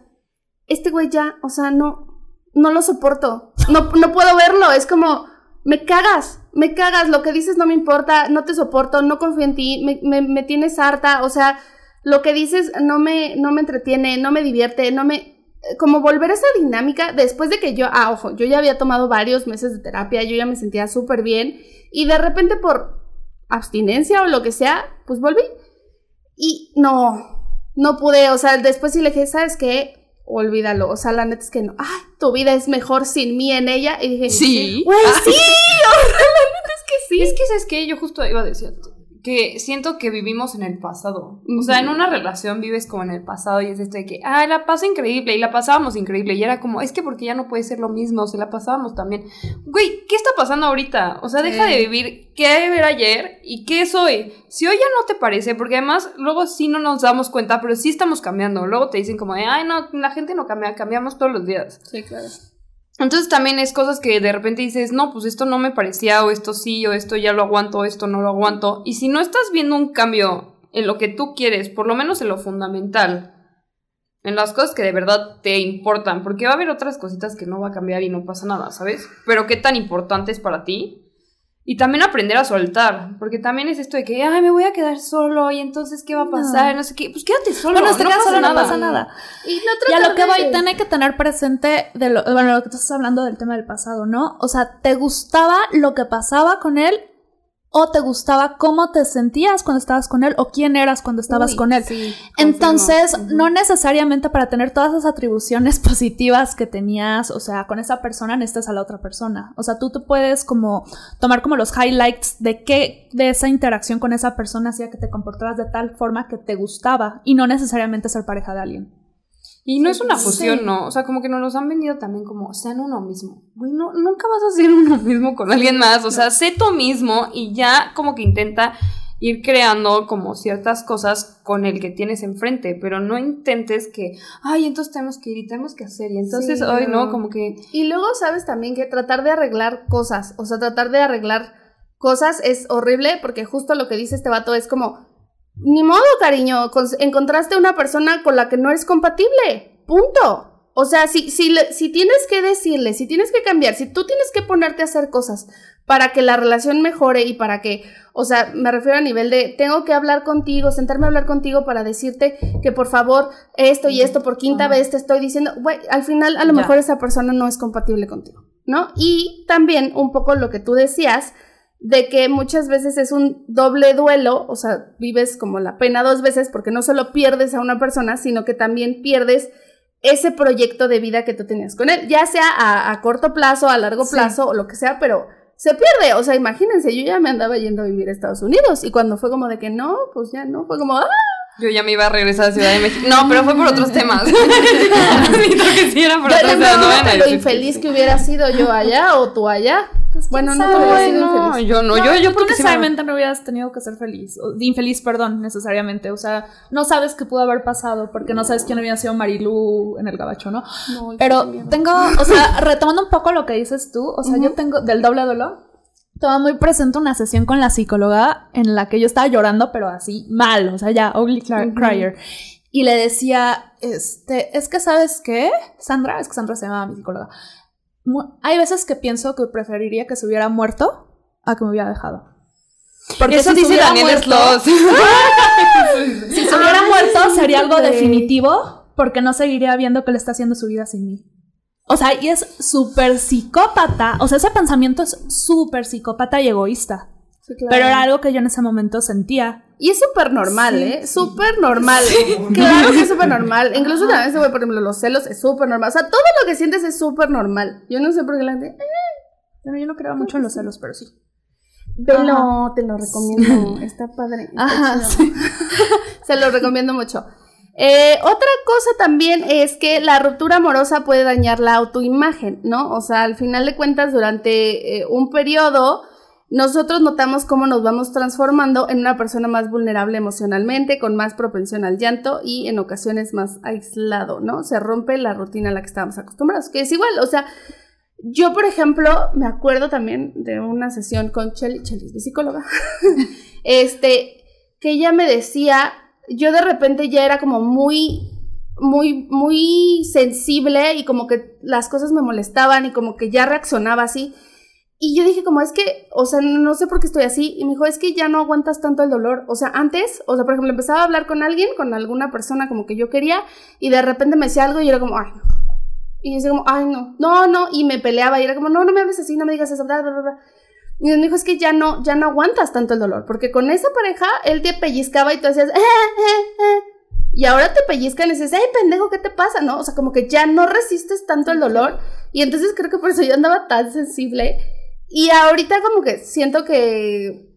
[SPEAKER 1] este güey ya, o sea, no, no lo soporto. No, no puedo verlo. Es como, me cagas, me cagas. Lo que dices no me importa, no te soporto, no confío en ti, me, me, me tienes harta. O sea, lo que dices no me, no me entretiene, no me divierte, no me. Como volver a esa dinámica después de que yo, ah, ojo, yo ya había tomado varios meses de terapia, yo ya me sentía súper bien y de repente por abstinencia o lo que sea, pues volví. Y no, no pude, o sea, después sí le dije, ¿sabes qué? Olvídalo, o sea, la neta es que no, ay, tu vida es mejor sin mí en ella. Y dije,
[SPEAKER 2] Sí.
[SPEAKER 1] güey, sí, o sea, la neta es que sí.
[SPEAKER 2] Es que, ¿sabes qué? Yo justo iba a decir que siento que vivimos en el pasado. O sea, en una relación vives como en el pasado y es esto de que, ah, la paso increíble y la pasábamos increíble. Y era como, es que porque ya no puede ser lo mismo, se la pasábamos también. Güey, ¿qué está pasando ahorita? O sea, deja
[SPEAKER 1] Sí.
[SPEAKER 2] de vivir qué era ayer y qué es hoy. Si hoy ya no te parece, porque además luego sí no nos damos cuenta, pero sí estamos cambiando. Luego te dicen como de, ay, no, la gente no cambia, cambiamos todos los días.
[SPEAKER 1] Sí, claro.
[SPEAKER 2] Entonces también es cosas que de repente dices, no, pues esto no me parecía, o esto sí, o esto ya lo aguanto, o esto no lo aguanto. Y si no estás viendo un cambio en lo que tú quieres, por lo menos en lo fundamental, en las cosas que de verdad te importan, porque va a haber otras cositas que no va a cambiar y no pasa nada, ¿sabes? Pero qué tan importante es para ti. Y también aprender a soltar, porque también es esto de que, ay, me voy a quedar solo y entonces, ¿qué va a pasar? No, sé qué. Pues quédate solo.
[SPEAKER 4] Bueno,
[SPEAKER 2] no
[SPEAKER 4] caso
[SPEAKER 2] pasa
[SPEAKER 4] no
[SPEAKER 2] nada.
[SPEAKER 4] pasa nada.
[SPEAKER 1] Y no
[SPEAKER 4] Y a lo que voy,
[SPEAKER 1] de-
[SPEAKER 4] tiene que tener presente de lo, bueno, lo que tú estás hablando del tema del pasado, ¿no? O sea, ¿te gustaba lo que pasaba con él? ¿O te gustaba cómo te sentías cuando estabas con él? ¿O quién eras cuando estabas
[SPEAKER 1] Uy,
[SPEAKER 4] con él?
[SPEAKER 1] sí,
[SPEAKER 4] Entonces, no necesariamente para tener todas esas atribuciones positivas que tenías, o sea, con esa persona necesitas a la otra persona. O sea, tú te puedes como tomar como los highlights de qué de esa interacción con esa persona hacía que te comportaras de tal forma que te gustaba y no necesariamente ser pareja de alguien.
[SPEAKER 2] Y no es una
[SPEAKER 1] Sí.
[SPEAKER 2] fusión, ¿no? O sea, como que nos los han vendido también como sean uno mismo. Güey, no, nunca vas a ser uno mismo con alguien más. O sea, sé tú mismo y ya como que intenta ir creando como ciertas cosas con el que tienes enfrente, pero no intentes que, ay, entonces tenemos que ir y tenemos que hacer. Y entonces,
[SPEAKER 1] Sí,
[SPEAKER 2] no,
[SPEAKER 1] no.
[SPEAKER 2] como que...
[SPEAKER 1] Y luego sabes también que tratar de arreglar cosas, o sea, tratar de arreglar cosas es horrible porque justo lo que dice este vato es como, ni modo, cariño, encontraste una persona con la que no eres compatible, punto. O sea, si, si, si tienes que decirle, si tienes que cambiar, si tú tienes que ponerte a hacer cosas para que la relación mejore y para que, o sea, me refiero a nivel de, tengo que hablar contigo, sentarme a hablar contigo para decirte que por favor esto y esto por quinta vez te estoy diciendo, güey, al final a lo
[SPEAKER 4] Ya.
[SPEAKER 1] mejor esa persona no es compatible contigo, ¿no? Y también un poco lo que tú decías de que muchas veces es un doble duelo, o sea, vives como la pena dos veces porque no solo pierdes a una persona, sino que también pierdes ese proyecto de vida que tú tenías con él, ya sea a, a corto plazo, a largo
[SPEAKER 4] Sí.
[SPEAKER 1] plazo o lo que sea, pero se pierde, o sea, imagínense, yo ya me andaba yendo a vivir a Estados Unidos y cuando fue como de que no, pues ya no, fue como, ¡ah!
[SPEAKER 2] Yo ya me iba a regresar a Ciudad de México. No, pero fue por otros temas. Que sí era por otros
[SPEAKER 1] no,
[SPEAKER 2] temas. no a
[SPEAKER 1] lo infeliz que hubiera sido yo allá o tú allá. Bueno, no te hubiera sido
[SPEAKER 2] no,
[SPEAKER 1] infeliz.
[SPEAKER 2] yo no, yo, yo
[SPEAKER 4] tú
[SPEAKER 2] porque sí me-
[SPEAKER 4] necesariamente no hubieras tenido que ser feliz, o- infeliz, perdón, necesariamente, o sea, no sabes qué pudo haber pasado porque no sabes quién había sido Marilú en el gabacho, ¿no?
[SPEAKER 1] No,
[SPEAKER 4] Pero tengo, o sea, retomando un poco lo que dices tú, o sea, yo tengo del doble duelo, estaba muy presente una sesión con la psicóloga en la que yo estaba llorando, pero así mal, o sea, ya, ugly crier. Y le decía, este, es que sabes qué, Sandra, es que Sandra se llama mi psicóloga. Hay veces que pienso que preferiría que se hubiera muerto a que me hubiera dejado. Porque
[SPEAKER 2] Eso
[SPEAKER 4] si se
[SPEAKER 2] dice
[SPEAKER 4] hubiera
[SPEAKER 2] Daniel
[SPEAKER 4] muerto,
[SPEAKER 2] Sloss.
[SPEAKER 4] si se hubiera
[SPEAKER 1] Ay,
[SPEAKER 4] muerto sería algo definitivo porque no seguiría viendo que le está haciendo su vida sin mí. O sea, y es súper psicópata. O sea, ese pensamiento es súper psicópata y egoísta.
[SPEAKER 1] Sí, claro.
[SPEAKER 4] Pero era algo que yo en ese momento sentía.
[SPEAKER 1] Y es súper normal,
[SPEAKER 4] Sí.
[SPEAKER 1] ¿eh? Súper normal. Claro que es súper normal. Incluso también se ve, por ejemplo, los celos es súper normal. O sea, todo lo que sientes es súper normal. Yo no sé por qué la gente. "Eh".
[SPEAKER 4] Pero yo no creo mucho en los celos, pero sí.
[SPEAKER 1] Velo, te lo recomiendo. Está padre. está
[SPEAKER 4] Ajá.
[SPEAKER 1] Se lo recomiendo mucho. Eh, otra cosa también es que la ruptura amorosa puede dañar la autoimagen, ¿no? O sea, al final de cuentas, durante eh, un periodo, nosotros notamos cómo nos vamos transformando en una persona más vulnerable emocionalmente, con más propensión al llanto y en ocasiones más aislado, ¿no? Se rompe la rutina a la que estábamos acostumbrados, que es igual, o sea, yo, por ejemplo, me acuerdo también de una sesión con Chelly, Chelly es mi psicóloga, este, que ella me decía, yo de repente ya era como muy, muy, muy sensible y como que las cosas me molestaban y como que ya reaccionaba así. Y yo dije como es que, o sea, no sé por qué estoy así. Y me dijo, es que ya no aguantas tanto el dolor. O sea, antes, o sea, por ejemplo, empezaba a hablar con alguien, con alguna persona como que yo quería, y de repente me decía algo y yo era como, ay, no. Y yo decía como, ay, no, no, no, y me peleaba y era como, no, no me hables así, no me digas eso, bla, bla, bla. Y me dijo, es que ya no, ya no aguantas tanto el dolor, porque con esa pareja él te pellizcaba y tú hacías, eh, eh, eh. Y ahora te pellizcan y dices, ay, pendejo, ¿qué te pasa? ¿No? O sea, como que ya no resistes tanto el dolor. Y entonces creo que por eso yo andaba tan sensible. Y ahorita como que siento que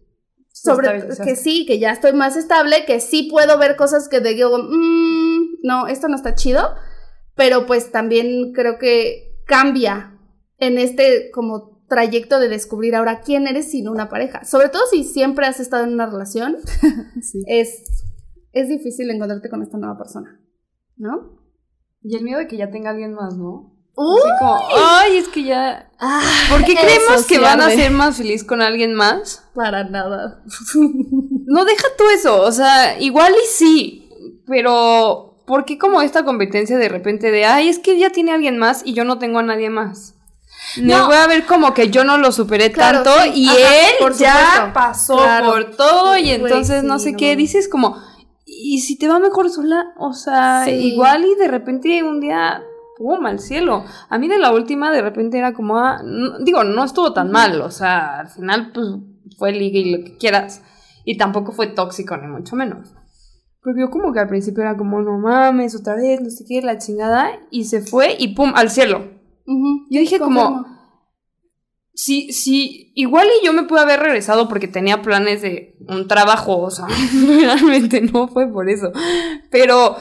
[SPEAKER 1] sobre que sí, que ya estoy más estable, que sí puedo ver cosas que digo, "Mm, no, esto no está chido, pero pues también creo que cambia en este como trayecto de descubrir ahora quién eres sin una pareja. Sobre todo si siempre has estado en una relación,
[SPEAKER 4] Sí.
[SPEAKER 1] es, es difícil encontrarte con esta nueva persona, ¿no?
[SPEAKER 2] Y el miedo de que ya tenga alguien más, ¿no?
[SPEAKER 1] ¡Uy!
[SPEAKER 2] Así como, ay, es que ya. ¿Por qué creemos que van a ser más feliz con alguien más?
[SPEAKER 1] Para nada.
[SPEAKER 2] No, deja tú eso. O sea, igual y sí. Pero, ¿por qué como esta competencia de repente de, ay, es que ya tiene alguien más y yo no tengo a nadie más? Me
[SPEAKER 1] No.
[SPEAKER 2] voy a ver como que yo no lo superé
[SPEAKER 1] Claro,
[SPEAKER 2] tanto
[SPEAKER 1] sí.
[SPEAKER 2] y
[SPEAKER 1] Ajá,
[SPEAKER 2] él ya pasó
[SPEAKER 1] Claro.
[SPEAKER 2] por todo y
[SPEAKER 1] Güey,
[SPEAKER 2] entonces no sé
[SPEAKER 1] no
[SPEAKER 2] qué. Dices como, ¿y si te va mejor sola? O sea,
[SPEAKER 1] Sí.
[SPEAKER 2] igual y de repente un día, ¡pum! al cielo. A mí de la última de repente era como, ah, no- digo, no estuvo tan mal. O sea, al final pues fue liga y lo que quieras. Y tampoco fue tóxico, ni mucho menos. Porque yo como que al principio era como, no mames, otra vez, no sé qué, la chingada. Y se fue y ¡pum! al cielo.
[SPEAKER 1] Ujú,
[SPEAKER 2] Yo dije como. Sí, sí, igual y yo me pude haber regresado porque tenía planes de un trabajo, o sea, realmente no fue por eso. Pero,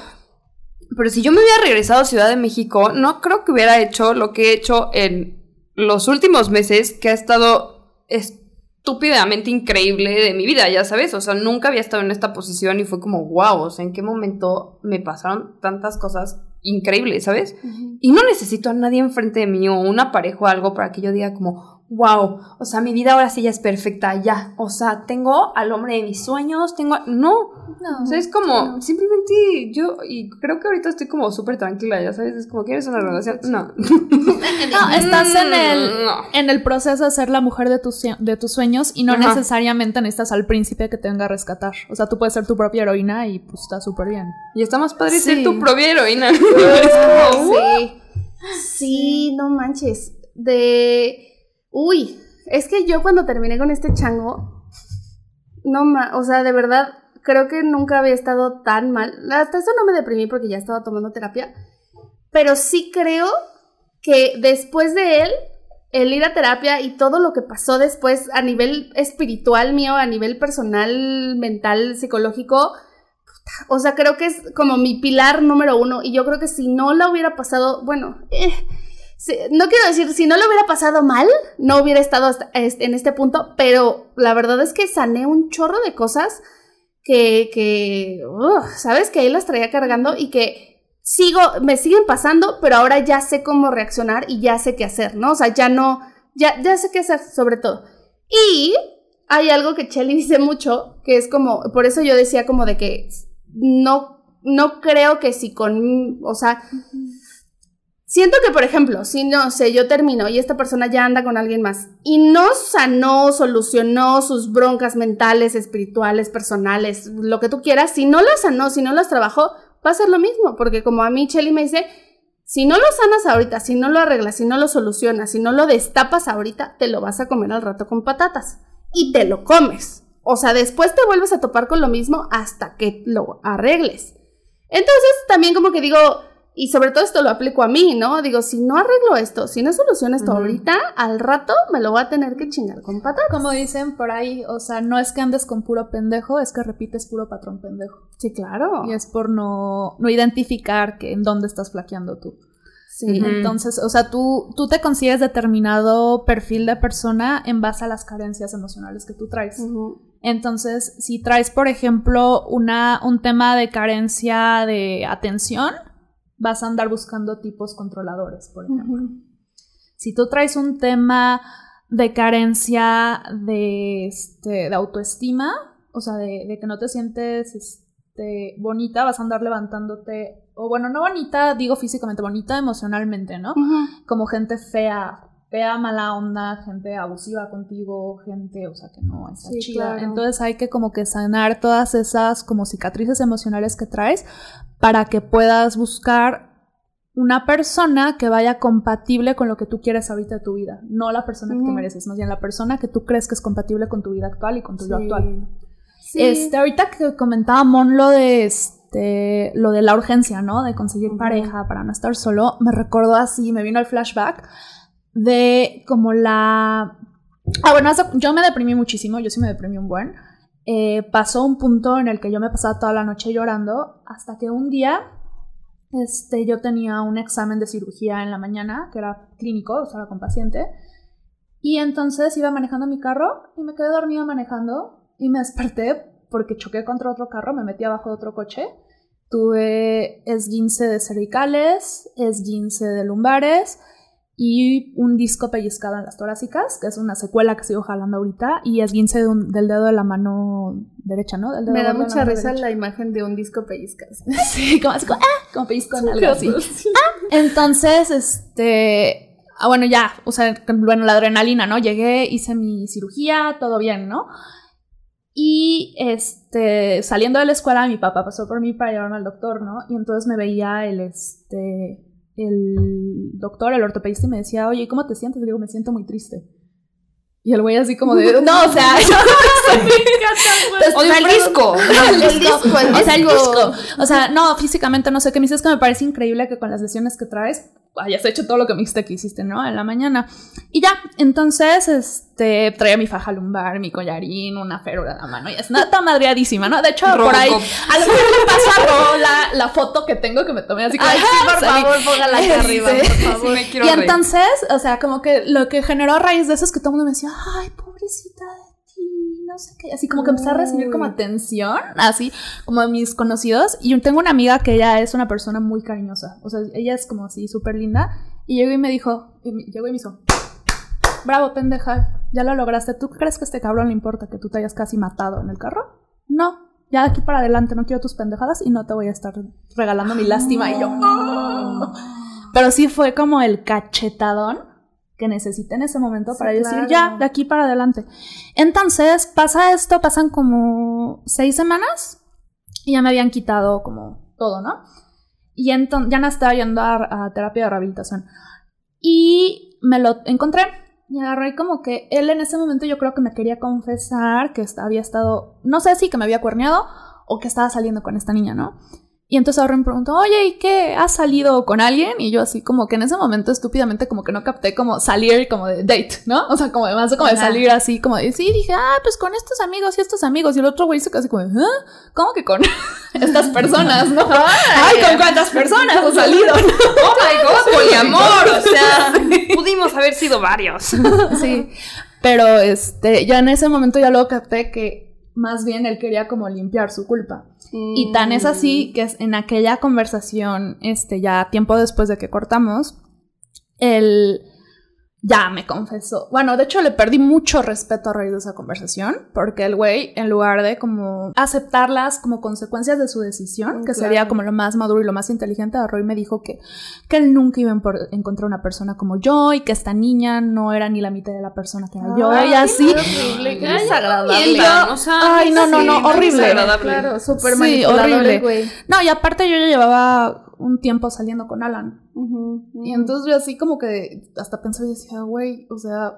[SPEAKER 2] pero si yo me hubiera regresado a Ciudad de México, no creo que hubiera hecho lo que he hecho en los últimos meses, que ha estado estúpidamente increíble de mi vida, ya sabes, o sea, nunca había estado en esta posición y fue como, wow, o sea, ¿en qué momento me pasaron tantas cosas increíbles, sabes? Y no necesito a nadie enfrente de mí o una pareja o algo para que yo diga como, wow, o sea, mi vida ahora sí ya es perfecta, ya. O sea, tengo al hombre de mis sueños, tengo... a- No,
[SPEAKER 1] No,
[SPEAKER 2] o sea, es como,
[SPEAKER 1] no.
[SPEAKER 2] simplemente yo, y creo que ahorita estoy como súper tranquila, ya sabes, es como, ¿quieres una relación? No.
[SPEAKER 4] No, estás en el,
[SPEAKER 2] No.
[SPEAKER 4] en el proceso de ser la mujer de tus, de tus sueños y no
[SPEAKER 2] Ajá.
[SPEAKER 4] necesariamente necesitas al príncipe que te venga a rescatar. O sea, tú puedes ser tu propia heroína y pues está súper bien.
[SPEAKER 2] Y está más padre ser tu propia heroína. Es como,
[SPEAKER 1] sí. Sí, no manches. De. Uy, es que yo cuando terminé con este chango. No ma. O sea, de verdad, creo que nunca había estado tan mal. Hasta eso no me deprimí porque ya estaba tomando terapia. Pero sí creo que después de él, el ir a terapia y todo lo que pasó después a nivel espiritual mío, a nivel personal, mental, psicológico, o sea, creo que es como mi pilar número uno. Y yo creo que si no la hubiera pasado, bueno, eh, no quiero decir, si no lo hubiera pasado mal, no hubiera estado en este punto, pero la verdad es que sané un chorro de cosas que, que ¿sabes? Que ahí las traía cargando y que sigo, me siguen pasando, pero ahora ya sé cómo reaccionar y ya sé qué hacer, ¿no? O sea, ya no, ya, ya sé qué hacer sobre todo. Y hay algo que Chelly dice mucho, que es como, por eso yo decía como de que no, no creo que si con, o sea, siento que, por ejemplo, si no sé, yo termino y esta persona ya anda con alguien más y no sanó, solucionó sus broncas mentales, espirituales, personales, lo que tú quieras, si no las sanó, si no las trabajó, va a ser lo mismo, porque como a mí Chelly me dice, si no lo sanas ahorita, si no lo arreglas, si no lo solucionas, si no lo destapas ahorita, te lo vas a comer al rato con patatas y te lo comes. O sea, después te vuelves a topar con lo mismo hasta que lo arregles. Entonces, también como que digo, y sobre todo esto lo aplico a mí, ¿no? Digo, si no arreglo esto, si no soluciono esto ahorita, al rato me lo voy a tener que chingar con patas.
[SPEAKER 4] Como dicen por ahí, o sea, no es que andes con puro pendejo, es que repites puro patrón pendejo.
[SPEAKER 1] Sí, claro.
[SPEAKER 4] Y es por no, no identificar que en dónde estás flaqueando tú.
[SPEAKER 1] Sí.
[SPEAKER 4] Entonces, o sea, tú, tú te consigues determinado perfil de persona en base a las carencias emocionales que tú traes. Entonces, si traes, por ejemplo, una, un tema de carencia de atención, vas a andar buscando tipos controladores, por ejemplo. Si tú traes un tema de carencia de, este, de autoestima, o sea, de, de que no te sientes este, bonita, vas a andar levantándote, o bueno, no bonita, digo físicamente, bonita emocionalmente, ¿no? Como gente fea, fea, mala onda, gente abusiva contigo, gente, o sea, que no está
[SPEAKER 1] Sí,
[SPEAKER 4] chida.
[SPEAKER 1] claro.
[SPEAKER 4] Entonces hay que como que sanar todas esas como cicatrices emocionales que traes para que puedas buscar una persona que vaya compatible con lo que tú quieres ahorita de tu vida, no la persona que te mereces, más bien la persona que tú crees que es compatible con tu vida actual y con tu yo
[SPEAKER 1] Sí.
[SPEAKER 4] actual.
[SPEAKER 1] Sí.
[SPEAKER 4] Este, ahorita que comentaba Mon lo de este, lo de la urgencia, ¿no? De conseguir pareja para no estar solo, me recordó así, me vino el flashback de como la... Ah, bueno, yo me deprimí muchísimo, yo sí me deprimí un buen. Eh, pasó un punto en el que yo me pasaba toda la noche llorando hasta que un día este, yo tenía un examen de cirugía en la mañana, que era clínico, o sea, con paciente. Y entonces iba manejando mi carro y me quedé dormida manejando y me desperté porque choqué contra otro carro, me metí abajo de otro coche. Tuve esguince de cervicales, esguince de lumbares y un disco pellizcado en las torácicas, que es una secuela que sigo jalando ahorita, y esguince de un- del dedo de la mano derecha, ¿no? Del dedo
[SPEAKER 1] Me da
[SPEAKER 4] de
[SPEAKER 1] mucha risa
[SPEAKER 4] derecha.
[SPEAKER 1] la imagen de un disco pellizcas.
[SPEAKER 4] Sí, como, así como, ah, como pellizco en algo así. Entonces, este. Ah, bueno, ya, o sea, bueno, la adrenalina, ¿no? Llegué, hice mi cirugía, todo bien, ¿no? Y este, saliendo de la escuela, mi papá pasó por mí para llevarme al doctor, ¿no? Y entonces me veía el, este, el doctor, el ortopedista, me decía, oye, ¿cómo te sientes? Le digo, me siento muy triste. Y el güey así como de, no, o sea,
[SPEAKER 2] O de un disco.
[SPEAKER 1] El disco, el
[SPEAKER 4] o sea, el
[SPEAKER 1] disco.
[SPEAKER 4] disco. O sea, no, físicamente no sé qué me dices que me parece increíble que con las lesiones que traes hayas hecho todo lo que me dijiste que hiciste, ¿no? En la mañana. Y ya, entonces, este, traía mi faja lumbar, mi collarín, una férula en la mano y es nada madreadísima, ¿no? De hecho, por ahí, a lo mejor le paso a Ro la, la foto que tengo que me tomé así como,
[SPEAKER 1] Ay, sí, por
[SPEAKER 4] salí.
[SPEAKER 1] favor, póngala acá arriba,
[SPEAKER 4] Este,
[SPEAKER 1] por
[SPEAKER 2] Sí,
[SPEAKER 1] favor.
[SPEAKER 2] me quiero
[SPEAKER 4] y
[SPEAKER 2] reír.
[SPEAKER 4] entonces, o sea, como que lo que generó a raíz de eso es que todo el mundo me decía, ay, pobrecita de no sé qué. Así como que empecé a recibir como atención, así como de mis conocidos. Y yo tengo una amiga que ella es una persona muy cariñosa. O sea, ella es como así súper linda. Y llegó y me dijo, y me- llegó y me hizo, bravo, pendeja, ya lo lograste. ¿Tú crees que a este cabrón le importa que tú te hayas casi matado en el carro? No. Ya de aquí para adelante no quiero tus pendejadas y no te voy a estar regalando mi lástima. Y yo, "Ah". Pero sí fue como el cachetadón que necesité en ese momento
[SPEAKER 1] Sí,
[SPEAKER 4] para decir,
[SPEAKER 1] claro.
[SPEAKER 4] ya, de aquí para adelante. Entonces, pasa esto, pasan como seis semanas y ya me habían quitado como todo, ¿no? Y entonces ya no estaba yendo a, a terapia de rehabilitación. Y me lo encontré y agarré como que él en ese momento yo creo que me quería confesar que había estado, no sé si que me había cuerneado o que estaba saliendo con esta niña, ¿no? Y entonces ahora me preguntó, oye, ¿y qué? ¿Has salido con alguien? Y yo así como que en ese momento estúpidamente como que no capté como salir como de date, ¿no? O sea, como además como de salir así como de, sí, dije, ah, pues con estos amigos y estos amigos. Y el otro güey se así como, de, ¿ah? ¿Cómo que con estas personas, no? Ay, ¿con cuántas personas has salido?
[SPEAKER 2] Oh my god, poliamor. O sea, pudimos haber sido varios.
[SPEAKER 4] sí. Pero este, ya en ese momento ya luego capté que más bien él quería como limpiar su culpa. Y tan es así que es en aquella conversación, este, ya tiempo después de que cortamos, él ya me confesó. Bueno, de hecho le perdí mucho respeto a raíz de esa conversación, porque el güey, en lugar de como aceptarlas como consecuencias de su decisión,
[SPEAKER 1] Mm,
[SPEAKER 4] que
[SPEAKER 1] claro.
[SPEAKER 4] sería como lo más maduro y lo más inteligente, Roy me dijo que, que él nunca iba a encontrar una persona como yo y que esta niña no era ni la mitad de la persona que era yo
[SPEAKER 1] Ay,
[SPEAKER 4] y así.
[SPEAKER 1] horrible, qué desagradable.
[SPEAKER 2] o sea,
[SPEAKER 4] Ay, no, no, no, horrible.
[SPEAKER 1] Claro, súper
[SPEAKER 4] Sí, horrible.
[SPEAKER 1] güey.
[SPEAKER 4] No, y aparte yo ya llevaba un tiempo saliendo con Alan. Y entonces yo así como que hasta pensaba y decía, güey, o sea,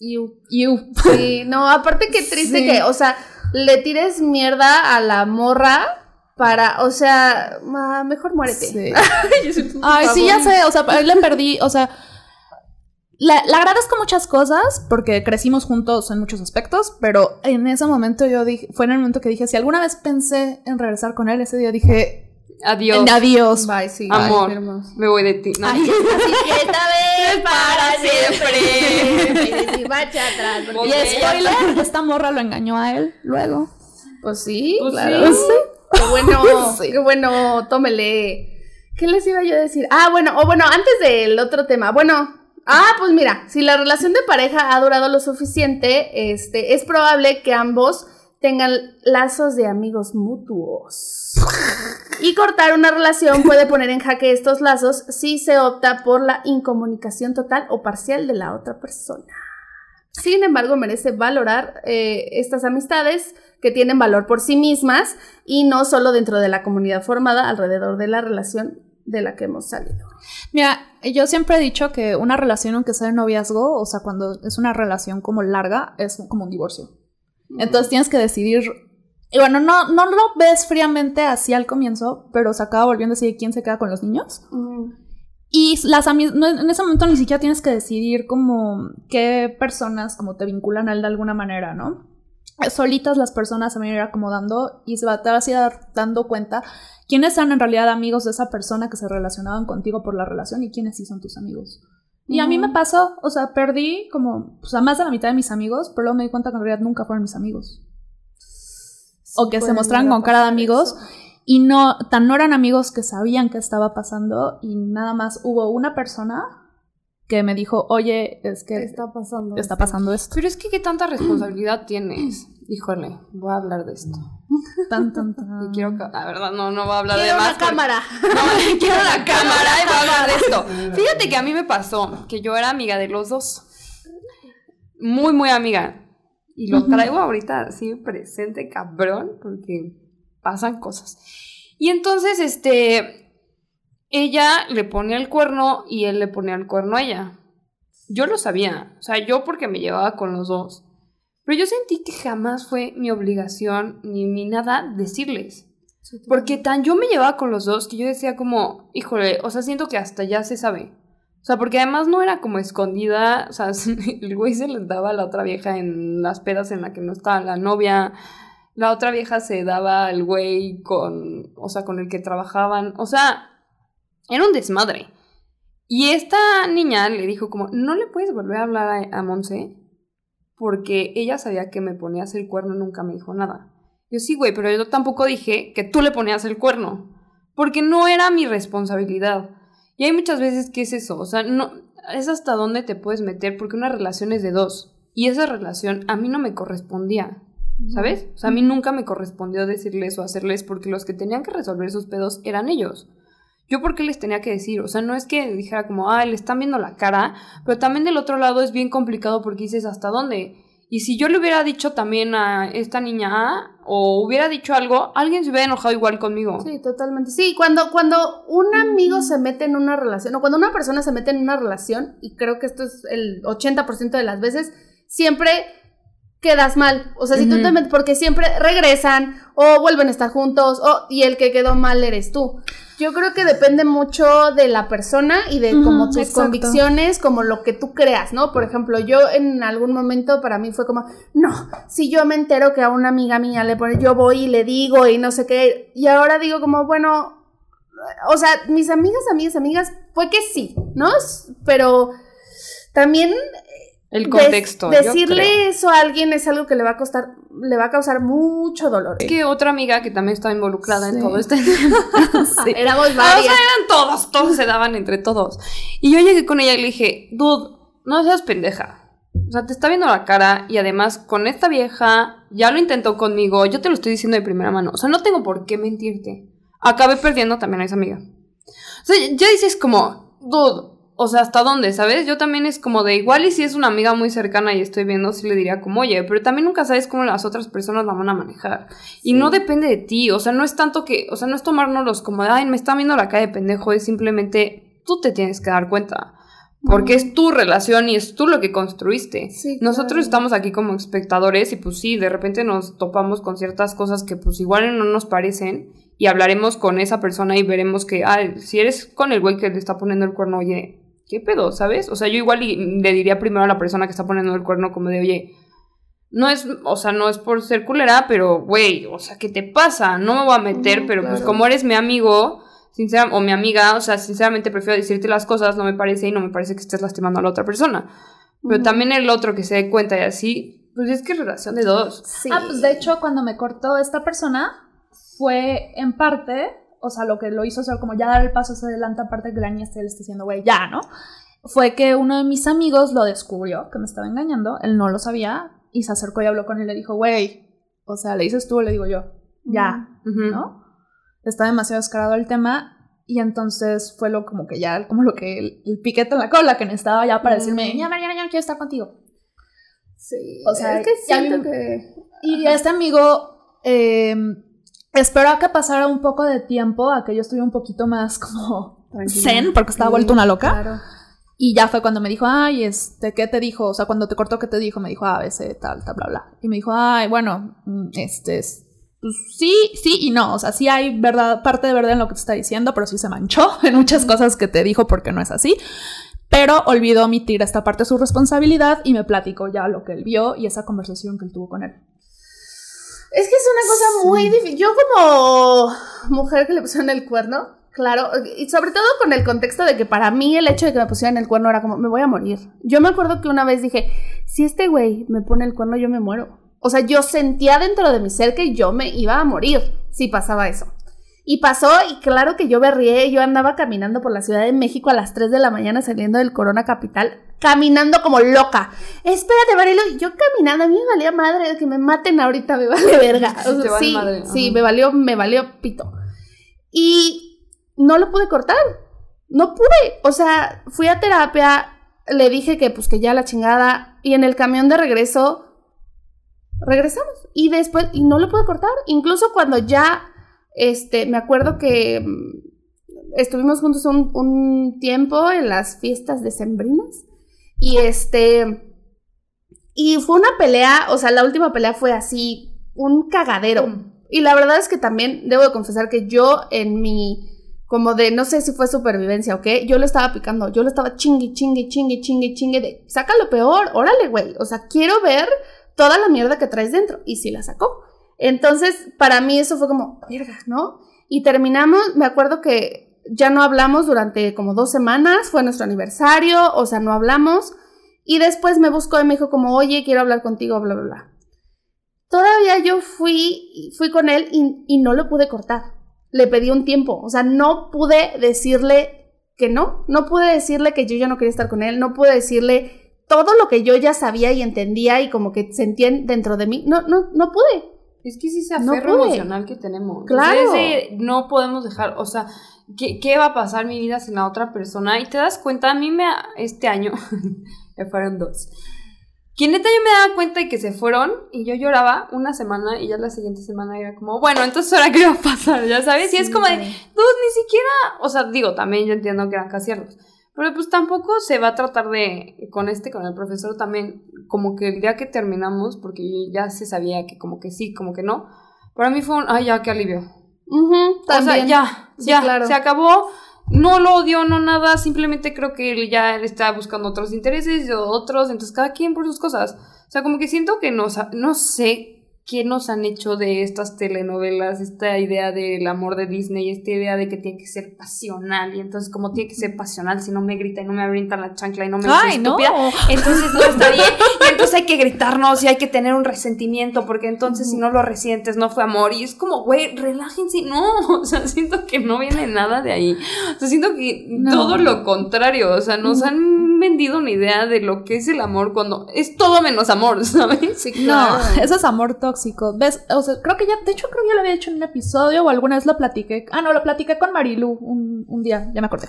[SPEAKER 4] you, you.
[SPEAKER 1] Sí, no, aparte qué triste
[SPEAKER 4] Sí.
[SPEAKER 1] que, o sea, le tires mierda a la morra para, o sea, ma- mejor muérete.
[SPEAKER 4] Sí.
[SPEAKER 1] Ay,
[SPEAKER 4] sí, ya sé, o sea, a él le perdí, o sea, le, le agradezco muchas cosas porque crecimos juntos en muchos aspectos, pero en ese momento yo dije, fue en el momento que dije, si alguna vez pensé en regresar con él, ese día dije,
[SPEAKER 2] Adiós.
[SPEAKER 4] adiós.
[SPEAKER 1] Bye, sí.
[SPEAKER 2] Amor.
[SPEAKER 1] bye.
[SPEAKER 2] Me voy de ti. No.
[SPEAKER 1] Así que esta vez para siempre. Y atrás. porque-
[SPEAKER 4] Y spoiler, esta morra lo engañó a él luego.
[SPEAKER 1] Pues sí,
[SPEAKER 2] Pues
[SPEAKER 1] claro.
[SPEAKER 2] sí.
[SPEAKER 1] Qué bueno,
[SPEAKER 4] Sí.
[SPEAKER 1] qué bueno, tómele. ¿Qué les iba yo a decir? Ah, bueno, o bueno, antes del otro tema. Bueno, ah, pues mira, si la relación de pareja ha durado lo suficiente, este, es probable que ambos tengan lazos de amigos mutuos. Y cortar una relación puede poner en jaque estos lazos si se opta por la incomunicación total o parcial de la otra persona. Sin embargo, merece valorar eh, estas amistades que tienen valor por sí mismas y no solo dentro de la comunidad formada alrededor de la relación de la que hemos salido.
[SPEAKER 4] Mira, yo siempre he dicho que una relación, aunque sea de noviazgo, o sea, cuando es una relación como larga, es como un divorcio. Entonces tienes que decidir. Y bueno, no, no lo ves fríamente así al comienzo, pero se acaba volviendo así de quién se queda con los niños. Y las no, en ese momento ni siquiera tienes que decidir como qué personas como te vinculan a él de alguna manera, ¿no? Solitas las personas se van a ir acomodando y se va, te vas a ir dando cuenta quiénes eran en realidad amigos de esa persona que se relacionaban contigo por la relación y quiénes sí son tus amigos. Y a mí me pasó, o sea, perdí como pues, a más de la mitad de mis amigos, pero luego me di cuenta que en realidad nunca fueron mis amigos. O que se
[SPEAKER 1] a
[SPEAKER 4] con cara de amigos
[SPEAKER 1] eso.
[SPEAKER 4] y no, tan no eran amigos que sabían qué estaba pasando y nada más hubo una persona que me dijo, oye, es que
[SPEAKER 1] ¿Qué está pasando?
[SPEAKER 4] está pasando esto.
[SPEAKER 2] Pero es que qué tanta responsabilidad tienes. Híjole, voy a hablar de esto.
[SPEAKER 4] Tan, tan, tan.
[SPEAKER 2] Y quiero, la verdad, no, no voy a hablar
[SPEAKER 1] Quiero
[SPEAKER 2] de más.
[SPEAKER 1] una
[SPEAKER 2] porque-
[SPEAKER 1] cámara.
[SPEAKER 2] No, quiero la cámara y voy a hablar de esto. Fíjate que a mí me pasó que yo era amiga de los dos. Muy, muy amiga. Y lo traigo ahorita así presente, cabrón, porque pasan cosas. Y entonces, este, ella le ponía el cuerno y él le ponía el cuerno a ella. Yo lo sabía, o sea, yo porque me llevaba con los dos. Pero yo sentí que jamás fue mi obligación ni mi nada decirles. Porque tan yo me llevaba con los dos que yo decía como, híjole, o sea, siento que hasta ya se sabe. O sea, porque además no era como escondida, o sea, el güey se les daba a la otra vieja en las pedas en la que no estaba la novia. La otra vieja se daba al güey con, o sea, con el que trabajaban. O sea, era un desmadre. Y esta niña le dijo como, no le puedes volver a hablar a, a Monse porque ella sabía que me ponías el cuerno y nunca me dijo nada. Yo sí, güey, pero yo tampoco dije que tú le ponías el cuerno, porque no era mi responsabilidad. Y hay muchas veces que es eso, o sea, no es hasta dónde te puedes meter porque una relación es de dos y esa relación a mí no me correspondía. ¿Sabes? O sea, a mí nunca me correspondió decirles o hacerles porque los que tenían que resolver sus pedos eran ellos. Yo por qué les tenía que decir, o sea, no es que dijera como, ah, le están viendo la cara, pero también del otro lado es bien complicado porque dices, ¿hasta dónde? Y si yo le hubiera dicho también a esta niña A, o hubiera dicho algo, alguien se hubiera enojado igual conmigo.
[SPEAKER 1] Sí, totalmente. Sí, cuando, cuando un amigo se mete en una relación, o cuando una persona se mete en una relación, y creo que esto es el 80% de las veces, siempre quedas mal. O sea, si tú te metes, porque siempre regresan, o vuelven a estar juntos, o, y el que quedó mal eres tú. Yo creo que depende mucho de la persona y de como tus
[SPEAKER 4] exacto.
[SPEAKER 1] convicciones, como lo que tú creas, ¿no? Por ejemplo, yo en algún momento para mí fue como, no, si yo me entero que a una amiga mía le pone, yo voy y le digo y no sé qué, y ahora digo como, bueno, o sea, mis amigas, amigas, amigas, fue que sí, ¿no? Pero también
[SPEAKER 2] El contexto.
[SPEAKER 1] decirle eso a alguien es algo que le va a costar, le va a causar mucho dolor.
[SPEAKER 2] Es que otra amiga que también estaba involucrada en
[SPEAKER 4] Sí.
[SPEAKER 2] todo este
[SPEAKER 1] Éramos
[SPEAKER 2] Ah, o
[SPEAKER 1] varias.
[SPEAKER 2] sea, eran todos, todos se daban entre todos. Y yo llegué con ella y le dije, dude, no seas pendeja. O sea, te está viendo la cara y además con esta vieja ya lo intentó conmigo, yo te lo estoy diciendo de primera mano. O sea, no tengo por qué mentirte. Acabé perdiendo también a esa amiga. O sea, ya dices como, dude, o sea, ¿hasta dónde? ¿Sabes? Yo también es como de igual y si es una amiga muy cercana y estoy viendo, sí le diría como, oye, pero también nunca sabes cómo las otras personas la van a manejar. Y no depende de ti, o sea, no es tanto que, o sea, no es tomárnoslos como de, ay, me está viendo la cara de pendejo, es simplemente tú te tienes que dar cuenta. Porque es tu relación y es tú lo que construiste.
[SPEAKER 1] Sí,
[SPEAKER 2] Nosotros
[SPEAKER 1] claro.
[SPEAKER 2] estamos aquí como espectadores y pues sí, de repente nos topamos con ciertas cosas que pues igual no nos parecen y hablaremos con esa persona y veremos que, ah, si eres con el güey que le está poniendo el cuerno, oye, ¿qué pedo? ¿Sabes? O sea, yo igual le diría primero a la persona que está poniendo el cuerno como de, oye, no es, o sea, no es por ser culera, pero, güey, o sea, ¿qué te pasa? No me voy a meter, pero pues como eres mi amigo, sinceramente, o mi amiga, o sea, sinceramente prefiero decirte las cosas, no me parece y no me parece que estés lastimando a la otra persona. Pero también el otro que se dé cuenta y así, pues es que es relación de dos.
[SPEAKER 1] Sí.
[SPEAKER 4] Ah, pues de hecho, cuando me cortó esta persona, fue en parte, o sea, lo que lo hizo ser como ya dar el paso hacia adelante, aparte que la niña le está diciendo, güey, ya, ¿no? Fue que uno de mis amigos lo descubrió, que me estaba engañando, él no lo sabía, y se acercó y habló con él y le dijo, güey, o sea, le dices tú le digo yo, ya. ¿no? Está demasiado descarado el tema. Y entonces fue lo como que ya, como lo que el, el piquete en la cola que necesitaba ya para decirme, ya, ya, ya, ya quiero estar contigo.
[SPEAKER 1] Sí.
[SPEAKER 4] O sea,
[SPEAKER 1] es que siento
[SPEAKER 4] vi-
[SPEAKER 1] que.
[SPEAKER 4] Y este amigo eh, esperó a que pasara un poco de tiempo, a que yo estuviera un poquito más como zen, porque estaba
[SPEAKER 1] Sí,
[SPEAKER 4] vuelto una loca.
[SPEAKER 1] Claro.
[SPEAKER 4] Y ya fue cuando me dijo, ay, este, ¿qué te dijo? O sea, cuando te cortó, ¿qué te dijo? Me dijo, ah, ese, tal, tal, bla, bla. Y me dijo, ay, bueno, mm, este, es- pues sí, sí y no. O sea, sí hay verdad, parte de verdad en lo que te está diciendo, pero sí se manchó en muchas cosas que te dijo porque no es así. Pero olvidó omitir esta parte de su responsabilidad y me platicó ya lo que él vio y esa conversación que él tuvo con él.
[SPEAKER 1] Es que es una cosa muy difícil. Yo como mujer que le pusieron el cuerno, claro, y sobre todo con el contexto de que para mí el hecho de que me pusieran el cuerno era como, me voy a morir. Yo me acuerdo que una vez dije, si este güey me pone el cuerno, yo me muero. O sea, yo sentía dentro de mi ser que yo me iba a morir si pasaba eso. Y pasó, y claro que yo berrié, yo andaba caminando por la Ciudad de México a las 3 de la mañana saliendo del Corona Capital, caminando como loca. Espérate, Marielo, yo caminando, a mí me valía madre, que me maten ahorita, me vale verga. O sea, sí,
[SPEAKER 2] madre,
[SPEAKER 1] sí, me valió, me valió pito. Y no lo pude cortar, no pude. O sea, fui a terapia, le dije que pues que ya la chingada, y en el camión de regreso regresamos. Y después, y no lo pude cortar. Incluso cuando ya, este, me acuerdo que mm, estuvimos juntos un, un tiempo en las fiestas decembrinas. Y este, y fue una pelea, o sea, la última pelea fue así, un cagadero. Y la verdad es que también debo de confesar que yo en mi, como de, no sé si fue supervivencia o qué, yo lo estaba picando, yo lo estaba chingue, chingue, chingue, chingue, chingue, de, saca lo peor, órale, güey. O sea, quiero ver toda la mierda que traes dentro. Y sí la sacó. Entonces, para mí eso fue como, verga, ¿no? Y terminamos, me acuerdo que ya no hablamos durante como dos semanas, fue nuestro aniversario, o sea, no hablamos. Y después me buscó y me dijo como, oye, quiero hablar contigo, bla, bla, bla. Todavía yo fui, fui con él y, y no lo pude cortar. Le pedí un tiempo, o sea, no pude decirle que no, no pude decirle que yo ya no quería estar con él, no pude decirle todo lo que yo ya sabía y entendía y como que sentía dentro de mí, no, no, no pude.
[SPEAKER 2] Es que sí ese
[SPEAKER 1] No
[SPEAKER 2] aferro
[SPEAKER 1] pude.
[SPEAKER 2] emocional que tenemos.
[SPEAKER 1] Claro.
[SPEAKER 2] Ese no podemos dejar, o sea, ¿qué, ¿qué va a pasar mi vida sin la otra persona? Y te das cuenta, a mí me, este año, ya fueron dos. Que neta yo me daba cuenta de que se fueron y yo lloraba una semana y ya la siguiente semana era como, bueno, entonces ahora qué va a pasar, ya sabes, y es como de, Dude, ni siquiera, o sea, digo, también yo entiendo que eran casi ciertos, pero pues tampoco se va a tratar de, con este, con el profesor también, como que el día que terminamos, porque ya se sabía que como que sí, como que no, para mí fue un, ay, ya, qué alivio.
[SPEAKER 1] Ujú,
[SPEAKER 2] O sea,
[SPEAKER 1] también.
[SPEAKER 2] ya,
[SPEAKER 1] Sí,
[SPEAKER 2] ya,
[SPEAKER 1] claro.
[SPEAKER 2] se acabó, no lo odio, no nada, simplemente creo que él ya está buscando otros intereses, yo otros, entonces cada quien por sus cosas. O sea, como que siento que ha- no sé qué nos han hecho de estas telenovelas, esta idea del amor de Disney, esta idea de que tiene que ser pasional, y entonces como tiene que ser pasional, si no me grita y no me avienta la chancla y no me dice
[SPEAKER 4] Ay, no.
[SPEAKER 2] estúpida, entonces no está bien, y entonces hay que gritarnos y hay que tener un resentimiento, porque entonces si no lo resientes no fue amor, y es como, güey, relájense, no, o sea, siento que no viene nada de ahí, o sea, siento que
[SPEAKER 4] No.
[SPEAKER 2] todo lo contrario, o sea, nos han vendido una idea de lo que es el amor cuando es todo menos amor, ¿sabes?
[SPEAKER 1] Sí,
[SPEAKER 4] No, eso es amor tóxico. ¿Ves? O sea, creo que ya, de hecho, creo que ya lo había hecho en un episodio o alguna vez lo platiqué. Ah, no, lo platiqué con Marilu un, un día, ya me acordé.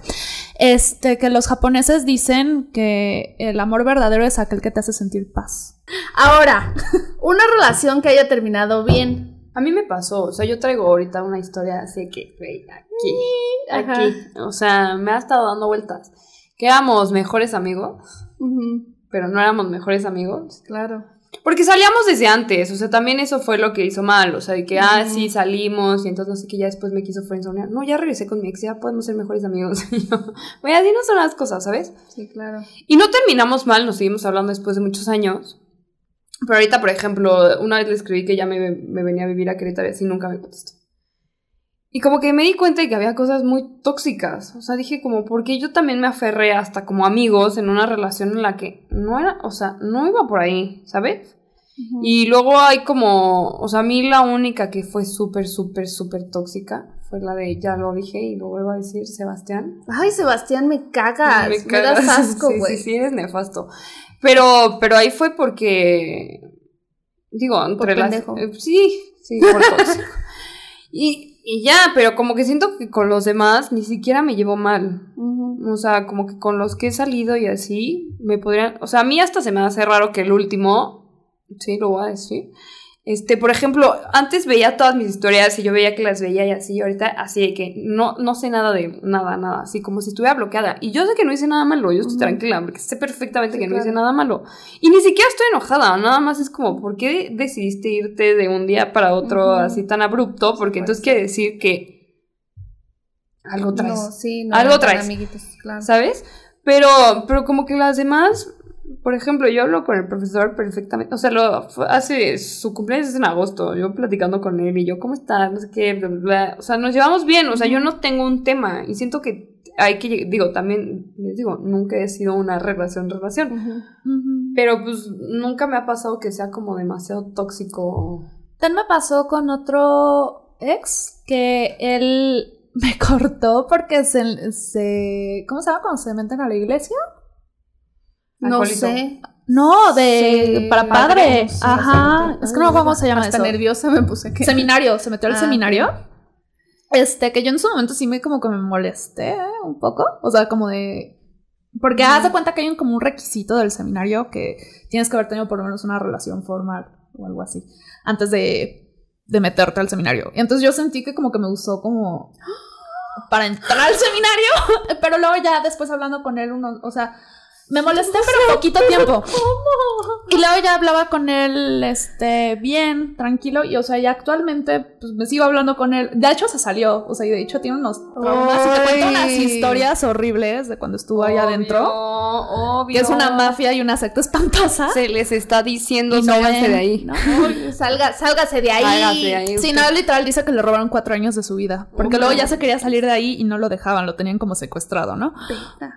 [SPEAKER 4] Este, que los japoneses dicen que el amor verdadero es aquel que te hace sentir paz.
[SPEAKER 1] Ahora, una relación que haya terminado bien.
[SPEAKER 2] A mí me pasó, o sea, yo traigo ahorita una historia así que, güey, aquí,
[SPEAKER 1] Ajá.
[SPEAKER 2] aquí, o sea, me ha estado dando vueltas. Que éramos mejores amigos, pero no éramos mejores amigos.
[SPEAKER 1] claro.
[SPEAKER 2] Porque salíamos desde antes, o sea, también eso fue lo que hizo mal, o sea, de que, ah, sí, salimos, y entonces no sé qué, ya después me quiso friendzonear. No, ya regresé con mi ex, ya podemos ser mejores amigos. Güey, así no son las cosas, ¿sabes?
[SPEAKER 1] Sí, claro.
[SPEAKER 2] Y no terminamos mal, nos seguimos hablando después de muchos años. Pero ahorita, por ejemplo, una vez le escribí que ya me, me venía a vivir a Querétaro y así nunca me contestó. Y como que me di cuenta de que había cosas muy tóxicas. O sea, dije como, porque yo también me aferré hasta como amigos en una relación en la que no era, o sea, no iba por ahí, ¿sabes? Y luego hay como, o sea, a mí la única que fue súper, súper, súper tóxica fue la de, ya lo dije y lo vuelvo a decir, Sebastián.
[SPEAKER 1] Ay, Sebastián, me cagas. Me,
[SPEAKER 2] cagas.
[SPEAKER 1] das asco,
[SPEAKER 2] Sí,
[SPEAKER 1] güey.
[SPEAKER 2] sí, sí, eres nefasto. Pero, pero ahí fue porque, digo,
[SPEAKER 1] Por
[SPEAKER 2] entre las-
[SPEAKER 1] pendejo.
[SPEAKER 2] eh, sí, sí, por tóxico. y, y ya, pero como que siento que con los demás ni siquiera me llevo mal. O sea, como que con los que he salido y así, me podrían. O sea, a mí hasta se me hace raro que el último. Sí, lo voy a decir. Este, por ejemplo, antes veía todas mis historias y yo veía que las veía y así, y ahorita así de que no, no sé nada de nada, nada, así como si estuviera bloqueada. Y yo sé que no hice nada malo, yo estoy tranquila, porque sé perfectamente
[SPEAKER 1] Sí,
[SPEAKER 2] que no hice nada malo. Y ni siquiera estoy enojada, nada más es como, ¿por qué decidiste irte de un día para otro así tan abrupto? Porque entonces quiere decir que algo traes.
[SPEAKER 1] No, sí, no
[SPEAKER 2] Algo traes.
[SPEAKER 1] amiguitos, claro.
[SPEAKER 2] ¿sabes? Pero, pero como que las demás, por ejemplo, yo hablo con el profesor perfectamente, o sea, lo, hace su cumpleaños es en agosto, yo platicando con él y yo, ¿cómo estás? No sé qué, bla, bla, bla. o sea, nos llevamos bien, o sea, yo no tengo un tema y siento que hay que, digo, también, les digo, nunca he sido una relación, relación, pero pues nunca me ha pasado que sea como demasiado tóxico.
[SPEAKER 4] También me pasó con otro ex que él me cortó porque se, se ¿cómo se llama cuando se meten a la iglesia?
[SPEAKER 1] No sé.
[SPEAKER 4] No, de
[SPEAKER 1] Sí,
[SPEAKER 4] para padre.
[SPEAKER 1] padre, sí,
[SPEAKER 4] Ajá. Es que no me acuerdo cómo se llama
[SPEAKER 1] Hasta
[SPEAKER 4] eso.
[SPEAKER 1] nerviosa me puse que.
[SPEAKER 4] Seminario, se metió al
[SPEAKER 1] Ah,
[SPEAKER 4] seminario. Este, que yo en su momento sí me como que me molesté un poco. O sea, como de. Porque haz de cuenta que hay un, como un requisito del seminario que tienes que haber tenido por lo menos una relación formal o algo así. Antes de, de meterte al seminario. Y entonces yo sentí que como que me usó como para entrar al seminario. Pero luego ya después hablando con él, uno, o sea, me molesté pero poquito tiempo. Y luego ya hablaba con él, este, bien, tranquilo. Y, o sea, ya actualmente, pues me sigo hablando con él. De hecho, se salió. O sea, y de hecho tiene unos traumas. Y te cuento unas historias horribles de cuando estuvo ahí adentro.
[SPEAKER 2] Obvio.
[SPEAKER 4] Que es una mafia y una secta espantosa.
[SPEAKER 2] Se les está diciendo,
[SPEAKER 4] no
[SPEAKER 2] sálganse de ahí.
[SPEAKER 4] ¿no?
[SPEAKER 1] Salga, sálgase de ahí.
[SPEAKER 2] Sálgase de ahí.
[SPEAKER 4] Sí,
[SPEAKER 2] usted.
[SPEAKER 4] no, literal dice que le robaron cuatro años de su vida. Porque
[SPEAKER 2] Oh,
[SPEAKER 4] luego ya se quería salir de ahí y no lo dejaban, lo tenían como secuestrado, ¿no?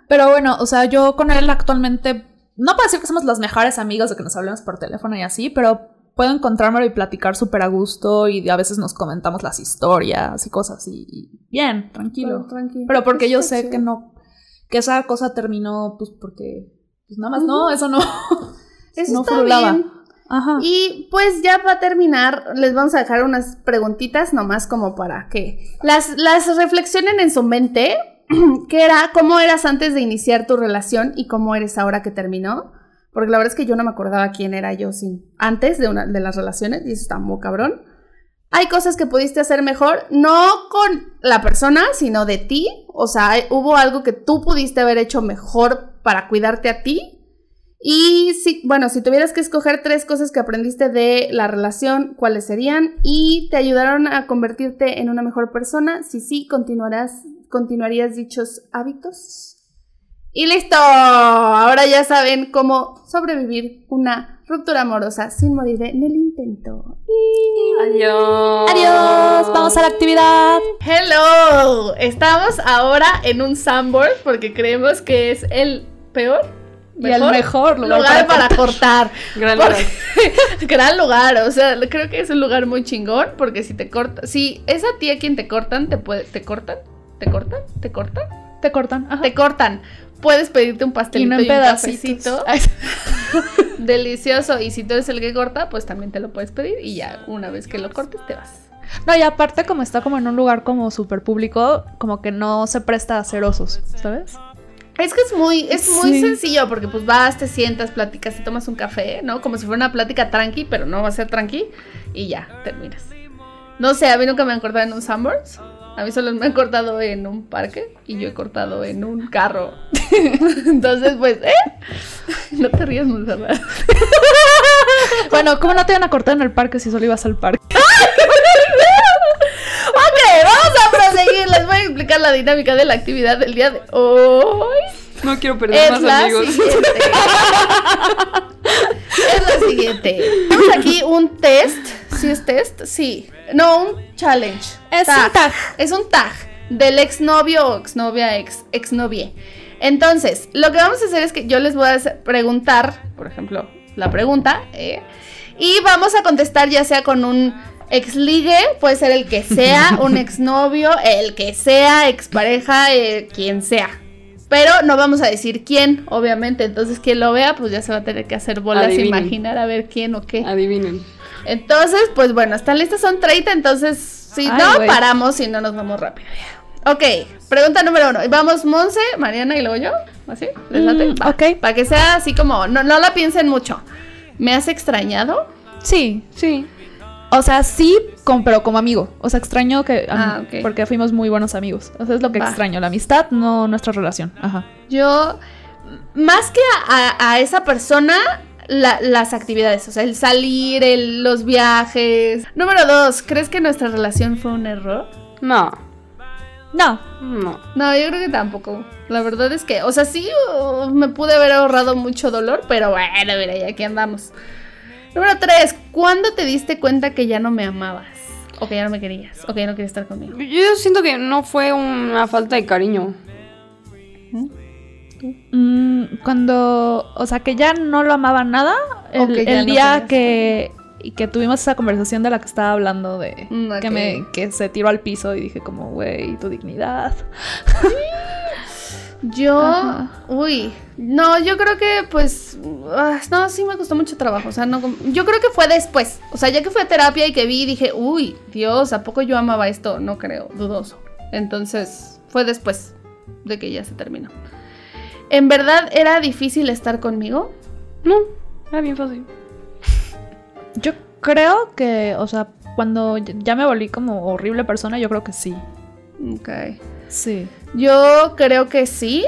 [SPEAKER 4] Pero bueno, o sea, yo con él actualmente, no puedo decir que somos los mejores amigos de que nos hablemos por teléfono y así, pero puedo encontrármelo y platicar súper a gusto y a veces nos comentamos las historias y cosas y, bien, tranquilo.
[SPEAKER 1] Tranquilo.
[SPEAKER 4] Pero porque yo sé
[SPEAKER 1] chido.
[SPEAKER 4] que no, que esa cosa terminó, pues porque, pues nada más, no, eso no.
[SPEAKER 1] Eso
[SPEAKER 4] no
[SPEAKER 1] está.
[SPEAKER 4] Ajá.
[SPEAKER 1] Y pues ya para terminar, les vamos a dejar unas preguntitas nomás como para que las, las reflexionen en su mente. ¿Qué era? ¿Cómo eras antes de iniciar tu relación y cómo eres ahora que terminó? Porque la verdad es que yo no me acordaba quién era yo sin, antes de, una, de las relaciones y eso está muy cabrón. Hay cosas que pudiste hacer mejor, no con la persona, sino de ti. O sea, hubo algo que tú pudiste haber hecho mejor para cuidarte a ti. Y si, bueno, si tuvieras que escoger tres cosas que aprendiste de la relación, ¿cuáles serían? Y te ayudaron a convertirte en una mejor persona. Si sí, continuarás, continuarías dichos hábitos. Y listo. Ahora ya saben cómo sobrevivir una ruptura amorosa sin morir en el intento.
[SPEAKER 2] Adiós.
[SPEAKER 4] Adiós, vamos a la actividad.
[SPEAKER 1] Hello. Estamos ahora en un sandboard porque creemos que es el peor
[SPEAKER 4] Y el mejor lugar,
[SPEAKER 1] lugar
[SPEAKER 4] para
[SPEAKER 1] para cortar.
[SPEAKER 2] Gran
[SPEAKER 1] Porque-
[SPEAKER 2] lugar.
[SPEAKER 1] Gran lugar, o sea, creo que es un lugar muy chingón porque si te cortan, si es a ti a quien te cortan, te puede, te cortan, te cortan, te cortan,
[SPEAKER 4] Te cortan. Ajá.
[SPEAKER 1] te cortan. Puedes pedirte un
[SPEAKER 4] y
[SPEAKER 1] pastelito
[SPEAKER 4] no
[SPEAKER 1] y, un cafecito delicioso y si tú eres el que corta, pues también te lo puedes pedir y ya una vez que lo cortes te vas.
[SPEAKER 4] No, y aparte como está como en un lugar como súper público, como que no se presta a ser osos, ¿sabes?
[SPEAKER 1] Es que es muy, es muy
[SPEAKER 4] Sí.
[SPEAKER 1] sencillo porque pues vas, te sientas, platicas, te tomas un café, ¿no? Como si fuera una plática tranqui, pero no va a ser tranqui y ya, terminas. No sé, a mí nunca me han cortado en un Sunburst. A mí solo me han cortado en un parque y yo he cortado en un carro. Entonces, pues, ¿eh? No te rías, Monserrat.
[SPEAKER 4] Bueno, ¿cómo no te iban a cortar en el parque si solo ibas al parque?
[SPEAKER 1] Ok, vamos a proseguir. Les voy a explicar la dinámica de la actividad del día de hoy.
[SPEAKER 2] No quiero perder
[SPEAKER 1] Es
[SPEAKER 2] más
[SPEAKER 1] la
[SPEAKER 2] amigos.
[SPEAKER 1] siguiente. es la siguiente. Tenemos aquí un test. ¿Sí es test? Sí. No, un challenge.
[SPEAKER 4] Es un tag.
[SPEAKER 1] Es un tag del exnovio o exnovia, ex, exnovie. Entonces, lo que vamos a hacer es que yo les voy a preguntar, por ejemplo, la pregunta, ¿eh? y vamos a contestar ya sea con un exligue, puede ser el que sea, un exnovio, el que sea, expareja, eh, quien sea. Pero no vamos a decir quién, obviamente. Entonces, quien lo vea, pues ya se va a tener que hacer bolas e imaginar a ver quién o qué.
[SPEAKER 2] Adivinen.
[SPEAKER 1] Entonces, pues bueno, están listas, son 30, entonces si
[SPEAKER 4] Ay,
[SPEAKER 1] no, paramos y no nos vamos rápido. Ok, pregunta número uno. Vamos, Monse, Mariana y luego yo. ¿Así? ¿Les?
[SPEAKER 4] Mm,
[SPEAKER 1] Va.
[SPEAKER 4] ok.
[SPEAKER 1] Para que sea así como, no, no la piensen mucho. ¿Me has extrañado?
[SPEAKER 4] Sí.
[SPEAKER 2] Sí.
[SPEAKER 4] O sea, sí, con- pero como amigo. O sea, extraño que.
[SPEAKER 1] Ah, ok.
[SPEAKER 4] Porque fuimos muy buenos amigos. O sea, es lo que
[SPEAKER 1] Va.
[SPEAKER 4] extraño. La amistad, no nuestra relación. Ajá.
[SPEAKER 1] Yo, más que a, a esa persona, la- las actividades, o sea, el salir, el- los viajes. Número dos, ¿crees que nuestra relación fue un error?
[SPEAKER 2] No.
[SPEAKER 4] No.
[SPEAKER 2] No.
[SPEAKER 1] No, yo creo que tampoco. La verdad es que, o sea, sí uh, me pude haber ahorrado mucho dolor, pero bueno, mira, ya aquí andamos. Número 3. ¿Cuándo te diste cuenta que ya no me amabas? O que ya no me querías. O que ya no querías estar conmigo.
[SPEAKER 2] Yo siento que no fue una falta de cariño.
[SPEAKER 4] Mm, cuando. O sea, que ya no lo amaba nada. El, día que. Y que tuvimos esa conversación de la que estaba hablando de
[SPEAKER 1] Mm,
[SPEAKER 4] que me que se tiró al piso y dije como, güey, tu dignidad.
[SPEAKER 1] Yo,
[SPEAKER 4] Ajá.
[SPEAKER 1] uy, no, yo creo que pues, ah, no, sí me costó mucho trabajo, o sea, no, yo creo que fue después, o sea, ya que fui a terapia y que vi, dije, uy, Dios, ¿a poco yo amaba esto? No creo, dudoso. Entonces, fue después de que ya se terminó. ¿En verdad era difícil estar conmigo?
[SPEAKER 2] No. Era bien fácil.
[SPEAKER 4] Yo creo que, o sea, cuando ya me volví como horrible persona, yo creo que sí.
[SPEAKER 1] Ok.
[SPEAKER 4] Sí.
[SPEAKER 1] Yo creo que sí.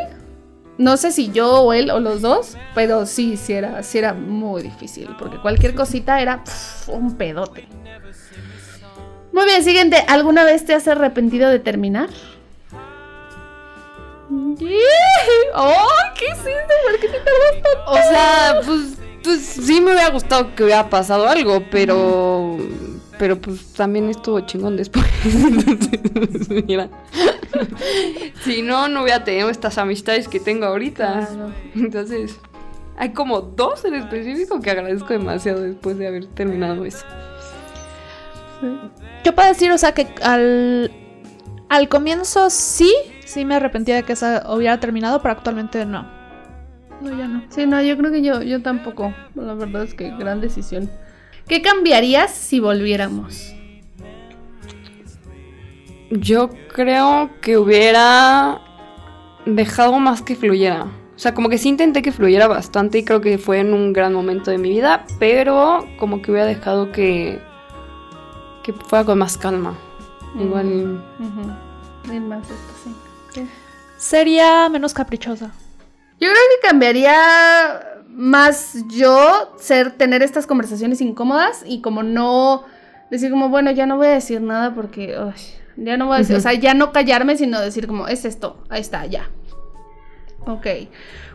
[SPEAKER 1] No sé si yo o él o los dos, pero sí, sí era, sí era muy difícil, porque cualquier cosita era un pedote. Muy bien, siguiente. ¿Alguna vez te has arrepentido de terminar? ¡Oh! ¿Qué hiciste? ¿Por qué te tardas tanto?
[SPEAKER 2] O sea, pues, pues sí me hubiera gustado que hubiera pasado algo, pero. Pero pues también estuvo chingón después. Entonces, mira. si no, no hubiera tenido estas amistades que tengo ahorita.
[SPEAKER 1] Claro.
[SPEAKER 2] Entonces, hay como dos en específico que agradezco demasiado después de haber terminado eso.
[SPEAKER 4] Yo puedo decir, o sea, que al, al comienzo sí, sí me arrepentía de que esa hubiera terminado, pero actualmente no. No, ya no.
[SPEAKER 1] Sí, no, yo creo que yo, yo tampoco. La verdad es que gran decisión. ¿Qué cambiarías si volviéramos?
[SPEAKER 2] Yo creo que hubiera dejado más que fluyera. O sea, como que sí intenté que fluyera bastante y creo que fue en un gran momento de mi vida, pero como que hubiera dejado que, que fuera con más calma. Igual.
[SPEAKER 1] Ujú. Bien más esto, sí. Sí.
[SPEAKER 4] Sería menos caprichosa.
[SPEAKER 1] Yo creo que cambiaría más yo ser tener estas conversaciones incómodas y como no decir como bueno ya no voy a decir nada porque ya no voy a decir, o sea ya no callarme sino decir como es esto ahí está ya ok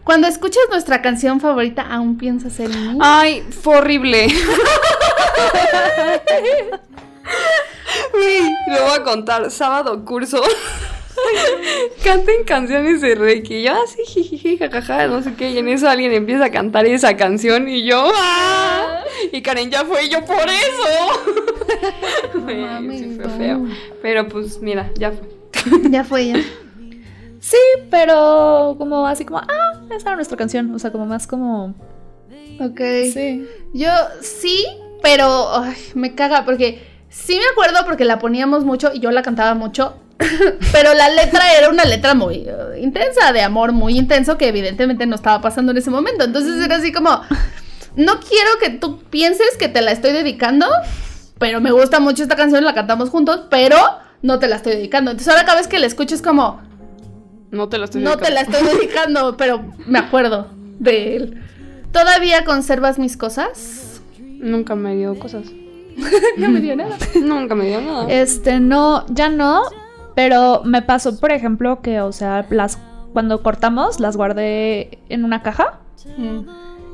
[SPEAKER 1] cuando escuchas nuestra canción favorita aún piensas en mí
[SPEAKER 2] Ay, fue horrible. Güey, Lo voy a contar. Sábado curso. Canten canciones de Reiki. Y yo así, jijiji, jajaja, no sé qué. Y en eso alguien empieza a cantar esa canción y yo. ¡ah! Y Karen ya fue y yo por eso.
[SPEAKER 1] Mames,
[SPEAKER 2] sí fue
[SPEAKER 1] no.
[SPEAKER 2] feo. Pero pues mira, ya fue.
[SPEAKER 1] ya fue ya
[SPEAKER 4] Sí, pero como así como, ah, esa era nuestra canción. O sea, como más como.
[SPEAKER 1] ok
[SPEAKER 4] Sí.
[SPEAKER 1] Yo sí, pero ay, me caga porque sí me acuerdo porque la poníamos mucho y yo la cantaba mucho, pero la letra era una letra muy eh, intensa, de amor muy intenso que evidentemente no estaba pasando en ese momento. Entonces era así como, no quiero que tú pienses que te la estoy dedicando, pero me gusta mucho esta canción, la cantamos juntos, pero no te la estoy dedicando. Entonces ahora cada vez que la escucho es como,
[SPEAKER 2] No te lo estoy
[SPEAKER 1] no te la
[SPEAKER 2] dedicando.
[SPEAKER 1] estoy dedicando, pero me acuerdo de él. ¿Todavía conservas mis cosas?
[SPEAKER 2] Nunca me dio cosas.
[SPEAKER 1] no me dio nada.
[SPEAKER 2] Nunca me dio nada.
[SPEAKER 4] Este, no, ya no, pero me pasó, por ejemplo, que, o sea, las cuando cortamos las guardé en una caja.
[SPEAKER 1] Mm.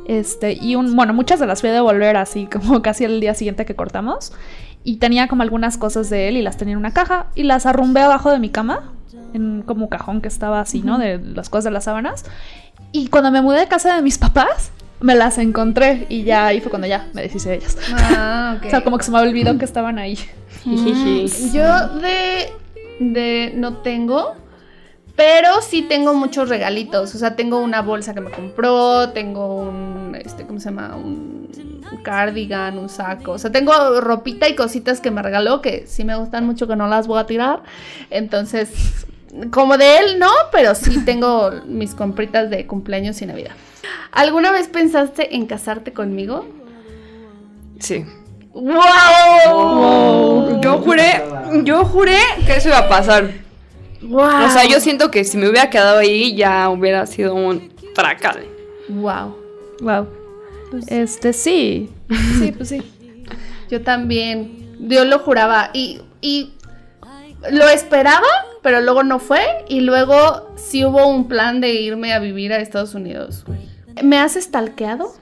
[SPEAKER 4] Este, y un, bueno, muchas de las fui a devolver así como casi el día siguiente que cortamos. Y tenía como algunas cosas de él y las tenía en una caja y las arrumbé abajo de mi cama, en como un cajón que estaba así, ¿no? De las cosas de las sábanas. Y cuando me mudé de casa de mis papás, me las encontré y ya ahí fue cuando ya me deshice de ellas.
[SPEAKER 1] Ah, ok.
[SPEAKER 4] O sea, como que se me olvidó que estaban ahí.
[SPEAKER 1] Mm, yo de, de no tengo, pero sí tengo muchos regalitos. O sea, tengo una bolsa que me compró, tengo un, este, ¿cómo se llama? Un cardigan, un saco. O sea, tengo ropita y cositas que me regaló que sí me gustan mucho, que no las voy a tirar. Entonces, como de él, no, pero sí tengo mis compritas de cumpleaños y Navidad. ¿Alguna vez pensaste en casarte conmigo?
[SPEAKER 2] Sí.
[SPEAKER 1] ¡Wow!
[SPEAKER 2] Yo juré, yo juré que eso iba a pasar.
[SPEAKER 1] ¡Wow!
[SPEAKER 2] O sea, yo siento que si me hubiera quedado ahí ya hubiera sido un fracaso.
[SPEAKER 1] ¡Wow!
[SPEAKER 4] Wow. Este, sí. Sí, pues sí.
[SPEAKER 1] Yo también. Yo lo juraba. Y, y lo esperaba, pero luego no fue. Y luego sí hubo un plan de irme a vivir a Estados Unidos. ¿Me has estalqueado?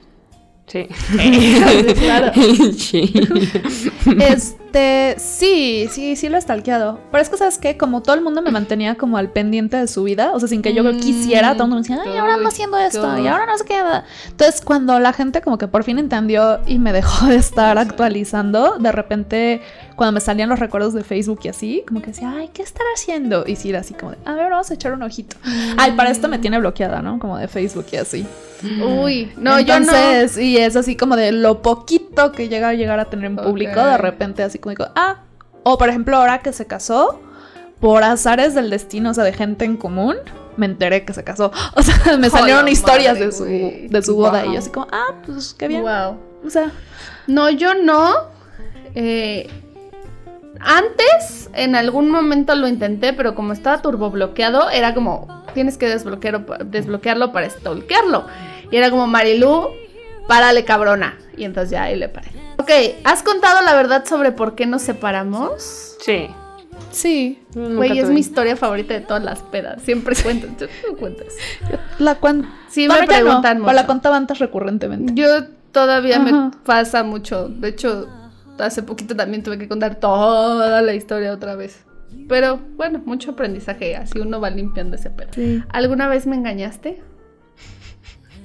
[SPEAKER 2] Sí.
[SPEAKER 4] Claro.
[SPEAKER 2] sí.
[SPEAKER 4] Este, sí, sí, sí lo he stalkeado. Pero es que, ¿sabes qué? Como todo el mundo me mantenía como al pendiente de su vida, o sea, sin que yo
[SPEAKER 1] Mm,
[SPEAKER 4] quisiera, todo el mundo me decía, ay, ahora ando haciendo esto, y ahora no sé qué. Entonces, cuando la gente como que por fin entendió y me dejó de estar actualizando, de repente, cuando me salían los recuerdos de Facebook y así, como que decía, ay, ¿qué estará haciendo? Y sí, era así como de, a ver, vamos a echar un ojito. Ay, para esto me tiene bloqueada, ¿no? Como de Facebook y así.
[SPEAKER 1] Uy, no, yo no.
[SPEAKER 4] Entonces, y es así como de lo poquito que llega a llegar a tener en público, de repente así como digo, ah, o por ejemplo ahora que se casó, por azares del destino, o sea, de gente en común, me enteré que se casó. O sea, me salieron historias
[SPEAKER 1] madre,
[SPEAKER 4] de su, de su boda y yo así como, ah, pues qué bien.
[SPEAKER 1] Wow.
[SPEAKER 4] O sea,
[SPEAKER 1] No, yo no. Eh, antes, en algún momento lo intenté, pero como estaba turbobloqueado, era como, tienes que desbloquearlo, desbloquearlo para stalkearlo. Y era como, Marilu, párale cabrona. Y entonces ya ahí le paré. Ok, ¿has contado la verdad sobre por qué nos separamos?
[SPEAKER 2] Sí.
[SPEAKER 4] sí.
[SPEAKER 1] Güey, es mi historia favorita de todas las pedas. Siempre cuentas, tú no cuentas.
[SPEAKER 4] La cuan...
[SPEAKER 1] Sí,
[SPEAKER 4] Bueno,
[SPEAKER 1] me
[SPEAKER 4] no,
[SPEAKER 1] preguntan mucho.
[SPEAKER 4] la contaba antes recurrentemente.
[SPEAKER 1] Yo todavía
[SPEAKER 4] Ajá.
[SPEAKER 1] me pasa mucho. De hecho, hace poquito también tuve que contar toda la historia otra vez. Pero bueno, mucho aprendizaje. Así uno va limpiando ese pedo.
[SPEAKER 4] Sí.
[SPEAKER 1] ¿Alguna vez me engañaste?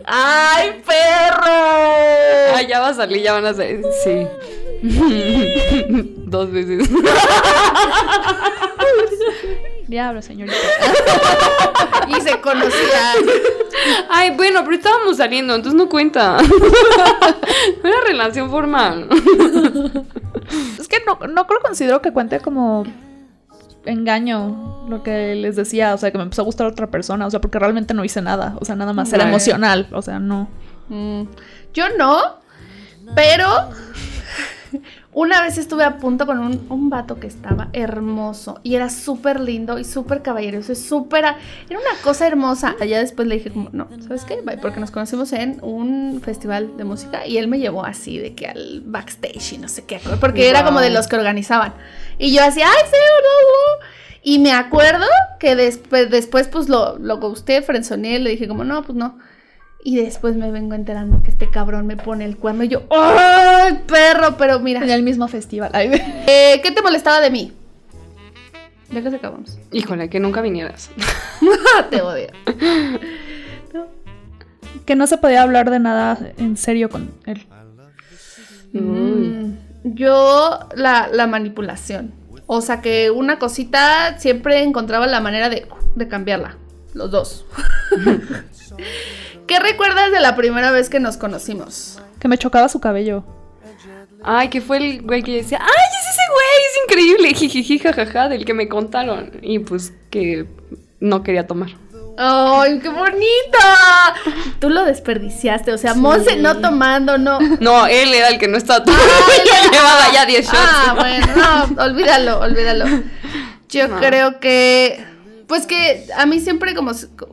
[SPEAKER 1] ¡Ay, perro!
[SPEAKER 2] Ah, ya va a salir, ya van a salir. Sí. Dos veces.
[SPEAKER 4] Diablo, señorita.
[SPEAKER 1] Y se conocían.
[SPEAKER 2] Ay, bueno, pero estábamos saliendo, entonces no cuenta. Una relación formal.
[SPEAKER 4] Es que no, no creo considero que cuente como engaño lo que les decía, o sea, que me empezó a gustar otra persona, o sea, porque realmente no hice nada, o sea, nada más era emocional, o sea, no.
[SPEAKER 1] Mm, Yo no, pero una vez estuve a punto con un, un vato que estaba hermoso y era súper lindo y súper caballeroso y súper... Era una cosa hermosa. Allá después le dije como, no, ¿sabes qué? Bye, porque nos conocimos en un festival de música y él me llevó así de que al backstage y no sé qué, porque era como de los que organizaban. Y yo así, ay, sí, no, no". Y me acuerdo que después, después pues lo, lo gusté, frenzoneé, le dije como, no, pues no. Y después me vengo enterando que este cabrón me pone el cuerno y yo, ¡ay, perro! Pero mira,
[SPEAKER 4] En el mismo festival.
[SPEAKER 1] Eh, ¿qué te molestaba de mí? Ya que se acabamos.
[SPEAKER 2] Híjole, que nunca vinieras.
[SPEAKER 1] te odio.
[SPEAKER 4] que no se podía hablar de nada en serio con él.
[SPEAKER 1] Mm, yo, la, la manipulación. O sea, que una cosita siempre encontraba la manera de, de cambiarla. Los dos. ¿Qué recuerdas de la primera vez que nos conocimos?
[SPEAKER 4] Que me chocaba su cabello.
[SPEAKER 2] Ay, que fue el güey que decía, ay, es ese güey, es increíble, jijiji, jajaja, del que me contaron. Y pues que no quería tomar.
[SPEAKER 1] ¡Ay, qué bonita! Tú lo desperdiciaste, o sea, Monse no tomando, no.
[SPEAKER 2] No, él era el que no estaba tomando.
[SPEAKER 1] él era-
[SPEAKER 2] Llevaba ya 10 shots.
[SPEAKER 1] Ah, bueno, no, olvídalo, olvídalo. Yo
[SPEAKER 2] No.
[SPEAKER 1] creo que, pues que a mí siempre como,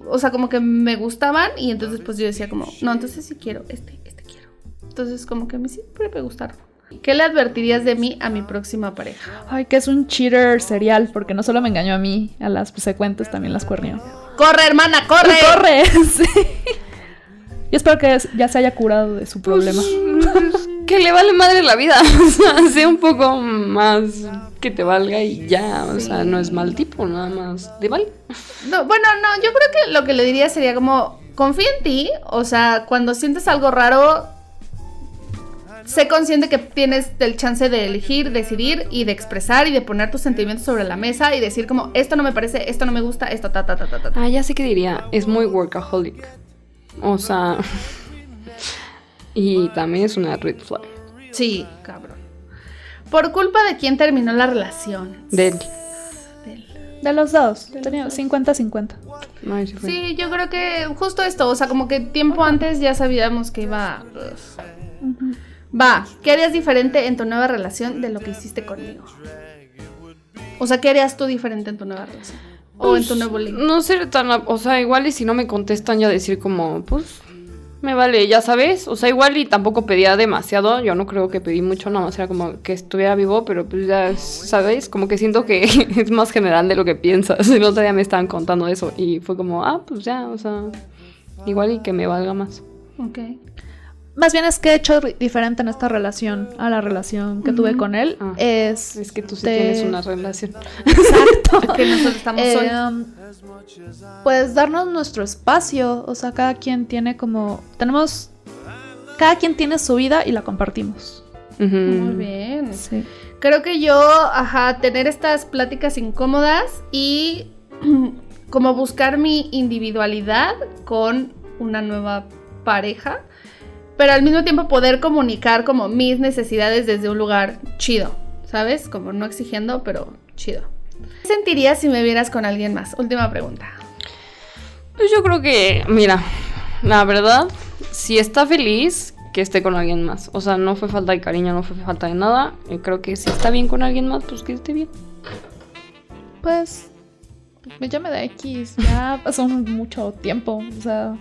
[SPEAKER 1] o sea, como que me gustaban y entonces pues yo decía como, no, entonces sí quiero, este, este quiero. Entonces, como que a mí siempre me gustaron. ¿Qué le advertirías de mí a mi próxima pareja?
[SPEAKER 4] Ay, que es un cheater serial, porque no solo me engañó a mí, a las secuentes también las cuernió.
[SPEAKER 1] ¡Corre, hermana, corre!
[SPEAKER 4] ¡Corre! Sí. Yo espero que ya se haya curado de su problema.
[SPEAKER 2] Que le vale madre la vida. O sea, sea un poco más que te valga y ya. O sea, no es mal tipo, nada más. ¿De vale?
[SPEAKER 1] No, bueno, no, yo creo que lo que le diría sería como, confía en ti. O sea, cuando sientes algo raro, sé consciente que tienes el chance de elegir, decidir y de expresar y de poner tus sentimientos sobre la mesa y decir como, esto no me parece, esto no me gusta, esto ta ta ta ta ta. ta.
[SPEAKER 2] Ah, ya sé que diría. Es muy workaholic. O sea. y también es una red flag.
[SPEAKER 1] Sí, cabrón. ¿Por culpa de quién terminó la relación?
[SPEAKER 2] De él.
[SPEAKER 1] Del-
[SPEAKER 4] De los dos. Tenía 50-50.
[SPEAKER 2] Ay, sí
[SPEAKER 1] yo creo que justo esto, o sea, como que tiempo antes ya sabíamos que iba... Va, ¿qué harías diferente en tu nueva relación de lo que hiciste conmigo? O sea, ¿qué harías tú diferente en tu nueva relación? O en tu nuevo link.
[SPEAKER 2] No ser tan. O sea, igual y si no me contestan, ya decir como, pues. Me vale, ya sabes. O sea, igual y tampoco pedía demasiado. Yo no creo que pedí mucho, nada más era como que estuviera vivo, pero pues ya, ¿sabes? Como que siento que es más general de lo que piensas. El otro día me estaban contando eso y fue como, ah, pues ya, o sea. Igual y que me valga más.
[SPEAKER 1] Ok.
[SPEAKER 4] Más bien es que he hecho diferente en esta relación a la relación que tuve con él.
[SPEAKER 2] Ah.
[SPEAKER 4] Es.
[SPEAKER 2] Es que tú sí
[SPEAKER 4] de-
[SPEAKER 2] tienes una relación.
[SPEAKER 4] Exacto.
[SPEAKER 1] Que nosotros estamos
[SPEAKER 4] Eh,
[SPEAKER 1] solos.
[SPEAKER 4] um, pues darnos nuestro espacio. O sea, cada quien tiene como. Tenemos. Cada quien tiene su vida y la compartimos.
[SPEAKER 1] Muy bien.
[SPEAKER 4] Sí.
[SPEAKER 1] Creo que yo, ajá, tener estas pláticas incómodas y como buscar mi individualidad con una nueva pareja, pero al mismo tiempo poder comunicar como mis necesidades desde un lugar chido, ¿sabes? Como no exigiendo, pero chido. ¿Qué sentirías si me vieras con alguien más? Última pregunta.
[SPEAKER 2] Pues yo creo que, mira, la verdad, si está feliz, que esté con alguien más. O sea, no fue falta de cariño, no fue falta de nada. Y creo que si está bien con alguien más, pues que esté bien.
[SPEAKER 4] Pues. ya me da X. Ya pasó mucho tiempo. O sea.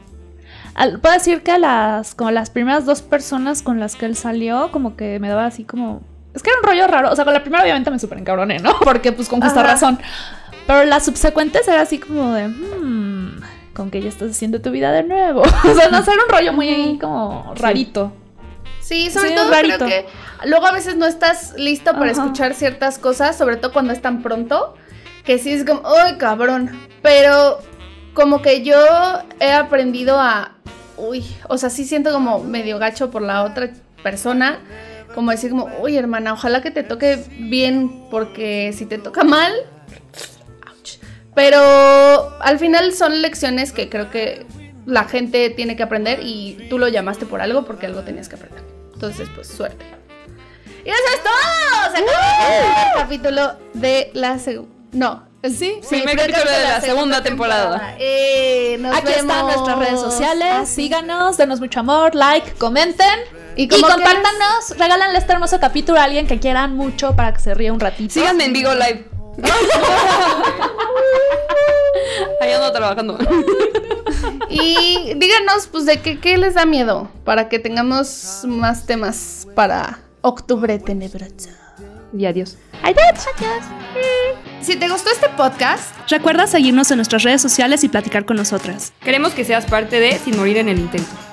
[SPEAKER 4] Al- puedo decir que a las. Como las primeras dos personas con las que él salió, como que me daba así como. Es que era un rollo raro. O sea, con la primera obviamente me super encabroné, ¿no? Porque pues con justa
[SPEAKER 1] Ajá.
[SPEAKER 4] razón. Pero las subsecuentes era así como de. "Hmm, con que ya estás haciendo tu vida de nuevo. o sea, no era un rollo muy como rarito.
[SPEAKER 1] Sí, sobre
[SPEAKER 4] Sí,
[SPEAKER 1] todo
[SPEAKER 4] rarito.
[SPEAKER 1] creo que luego a veces no estás listo para
[SPEAKER 4] Ajá.
[SPEAKER 1] escuchar ciertas cosas, sobre todo cuando es tan pronto, que sí es como, ¡ay, cabrón! Pero como que yo he aprendido a, uy, o sea, sí siento como medio gacho por la otra persona, como decir como, uy, hermana, ojalá que te toque bien, porque si te toca mal. Pero al final son lecciones que creo que la gente tiene que aprender y tú lo llamaste por algo porque algo tenías que aprender. Entonces, pues suerte. Y eso es todo. Capítulo de la segunda. No. Sí,
[SPEAKER 2] Primer capítulo de la segunda temporada.
[SPEAKER 1] Eh, nos
[SPEAKER 4] Aquí están
[SPEAKER 1] vemos.
[SPEAKER 4] nuestras redes sociales.
[SPEAKER 1] Sí.
[SPEAKER 4] Síganos, denos mucho amor, like, comenten.
[SPEAKER 1] Y
[SPEAKER 4] Y, compártanos, regálanle este hermoso capítulo a alguien que quieran mucho para que se ría un ratito.
[SPEAKER 2] Síganme en Vigo Live. Ahí ando trabajando.
[SPEAKER 1] Y díganos, pues, de qué, qué les da miedo para que tengamos más temas para octubre tenebroso.
[SPEAKER 2] Y adiós.
[SPEAKER 4] Adiós, adiós.
[SPEAKER 1] Si te gustó este podcast,
[SPEAKER 3] Recuerda seguirnos en nuestras redes sociales y platicar con nosotras.
[SPEAKER 2] Queremos que seas parte de Sin Morir en el Intento.